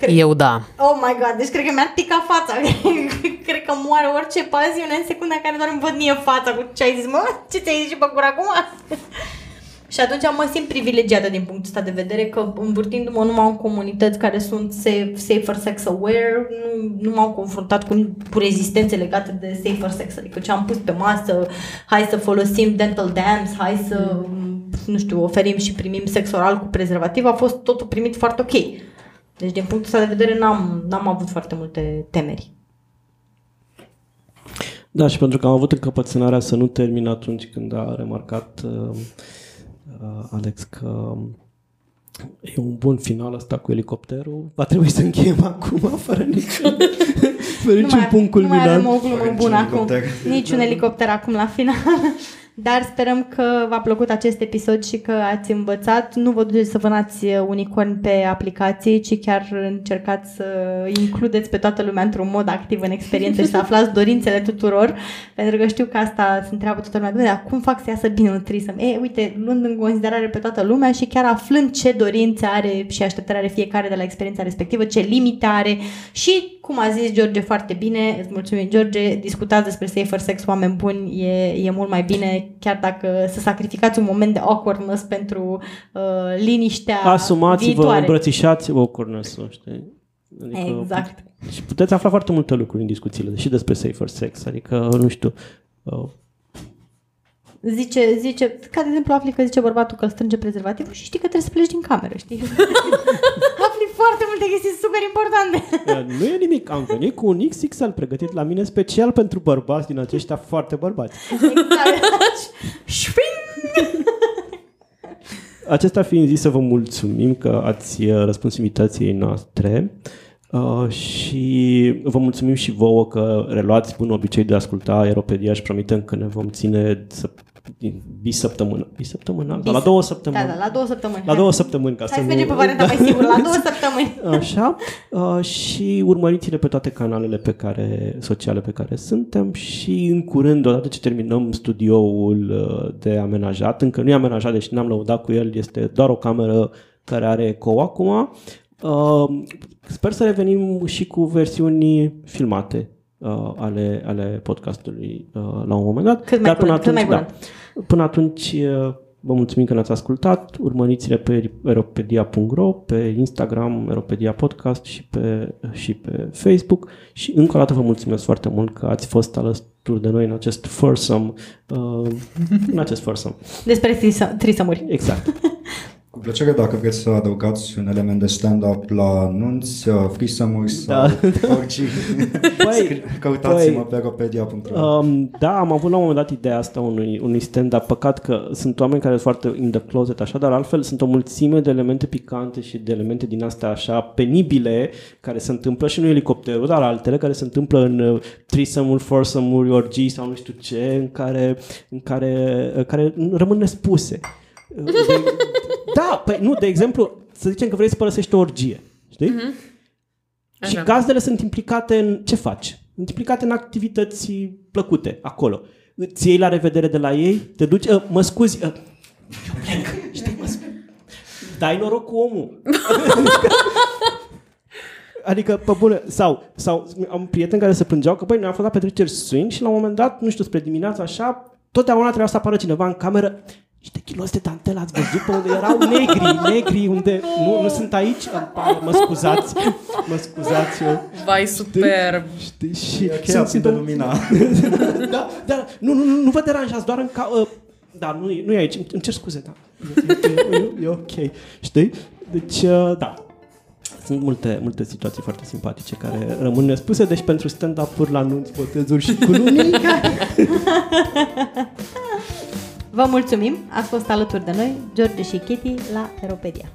Eu da. Oh my god, deci cred că mi-ar pica fața. [laughs] cred că moare orice pasiune în secunda în care doar îmi văd mie fața cu ce ai zis, mă? Ce ți-ai zis și pe gură acum? Și atunci mă simt privilegiată din punctul ăsta de vedere că învârtindu-mă numai în comunități care sunt safe, safer sex aware, nu, nu m-am confruntat cu, cu rezistențe legate de safer sex. Adică ce am pus pe masă, hai să folosim dental dams, hai să, nu știu, oferim și primim sex oral cu prezervativ, a fost totul primit foarte ok. Deci, din punctul ăsta de vedere, n-am, n-am avut foarte multe temeri. Da, și pentru că am avut încăpățânarea să nu termin atunci când a remarcat uh, uh, Alex că e un bun final ăsta cu elicopterul, va trebui să încheiem acum [laughs] fără niciun, [laughs] fără niciun punct nu mai avem culminant. o glumă Fără bună niciun acum. elicopter. Niciun elicopter acum la final. [laughs] Dar sperăm că v-a plăcut acest episod și că ați învățat. Nu vă duceți să vânați unicorn pe aplicații, ci chiar încercați să includeți pe toată lumea într-un mod activ în experiență și să [laughs] aflați dorințele tuturor. Pentru că știu că asta se întreabă toată lumea. "Doamne, Dar cum fac să iasă bine un trisăm? E, uite, luând în considerare pe toată lumea și chiar aflând ce dorințe are și așteptări are fiecare de la experiența respectivă, ce limite are și, cum a zis George foarte bine, îți mulțumim George, discutați despre safer sex, oameni buni, e, e mult mai bine, chiar dacă să sacrificați un moment de awkwardness pentru uh, liniștea Asumați-vă, viitoare. îmbrățișați o cornăsul, știi? Adică Exact. Și puteți afla foarte multe lucruri în discuțiile și despre safer sex, adică, nu știu, uh, Zice, zice, ca de exemplu afli că zice bărbatul că îl strânge prezervativul și știi că trebuie să pleci din cameră, știi? [laughs] afli foarte multe chestii super importante. nu e nimic, am venit cu un XXL pregătit la mine special pentru bărbați din aceștia foarte bărbați. exact. [laughs] Șping! Acesta fiind zis, să vă mulțumim că ați uh, răspuns invitației noastre uh, și vă mulțumim și vouă că reluați bunul obicei de a asculta Aeropedia și promitem că ne vom ține să, bisăptămână, bisăptămână, Bis... la două săptămâni. Da, da, la două săptămâni. La două săptămâni, ca Hai să să nu... mergem pe varianta mai sigură, la două [laughs] săptămâni. Așa. Uh, și urmăriți-ne pe toate canalele pe care, sociale pe care suntem și în curând, odată ce terminăm studioul uh, de amenajat, încă nu e amenajat, deci n-am lăudat cu el, este doar o cameră care are eco acum. Uh, sper să revenim și cu versiuni filmate uh, ale, ale podcastului uh, la un moment dat. Cât mai Dar până curând, cât atunci, mai da. Până atunci, uh, vă mulțumim că ne-ați ascultat. Urmăriți-ne pe eropedia.ro, pe Instagram, Eropedia Podcast și pe, și pe Facebook. Și încă o dată vă mulțumesc foarte mult că ați fost alături de noi în acest foursome, uh, în acest foursome. Despre trisă- trisămuri. Exact. [laughs] Cu plăcere dacă vreți să adăugați un element de stand-up la nunți, uh, frisămuri sau Da. [laughs] orice, Băi, căutați-mă băi, pe ropedia.ro Um, da, am avut la un moment dat ideea asta unui, unui stand-up. Păcat că sunt oameni care sunt foarte in the closet, așa, dar altfel sunt o mulțime de elemente picante și de elemente din astea așa penibile care se întâmplă și nu elicopterul, dar altele care se întâmplă în uh, threesome-uri, foursome-uri, orgii sau nu știu ce, în care, în care, uh, care rămân nespuse. Uh, De, da, păi nu, de exemplu, să zicem că vrei să părăsești o orgie, știi? Și Așa. gazdele sunt implicate în ce faci? Sunt implicate în activități plăcute acolo. Îți iei la revedere de la ei, te duci, uh, mă scuzi, uh, eu plec, știi, mă scuzi. Dai noroc cu omul. [laughs] Adică, pe bune, sau, sau am prieteni care se plângeau că, băi, noi am fost la petreceri swing și la un moment dat, nu știu, spre dimineața așa, totdeauna trebuia să apară cineva în cameră niște kilos de dantelă, ați văzut pe unde erau negri, negri, unde nu, nu sunt aici, îmi pare, mă scuzați, mă scuzați eu. Vai, superb! Știi? Și E ok, aprinde lumina. [laughs] da, da, nu, nu, nu, nu vă deranjați, doar în ca... Uh, da, nu e, nu e aici, îmi cer scuze, da. E, e, e, e ok, știi? Deci, uh, da. Sunt multe, multe situații foarte simpatice care rămân nespuse, deci pentru stand-up-uri la anunți, botezuri și cununii. [laughs] Vă mulțumim, ați fost alături de noi, George și Kitty, la Aeropedia.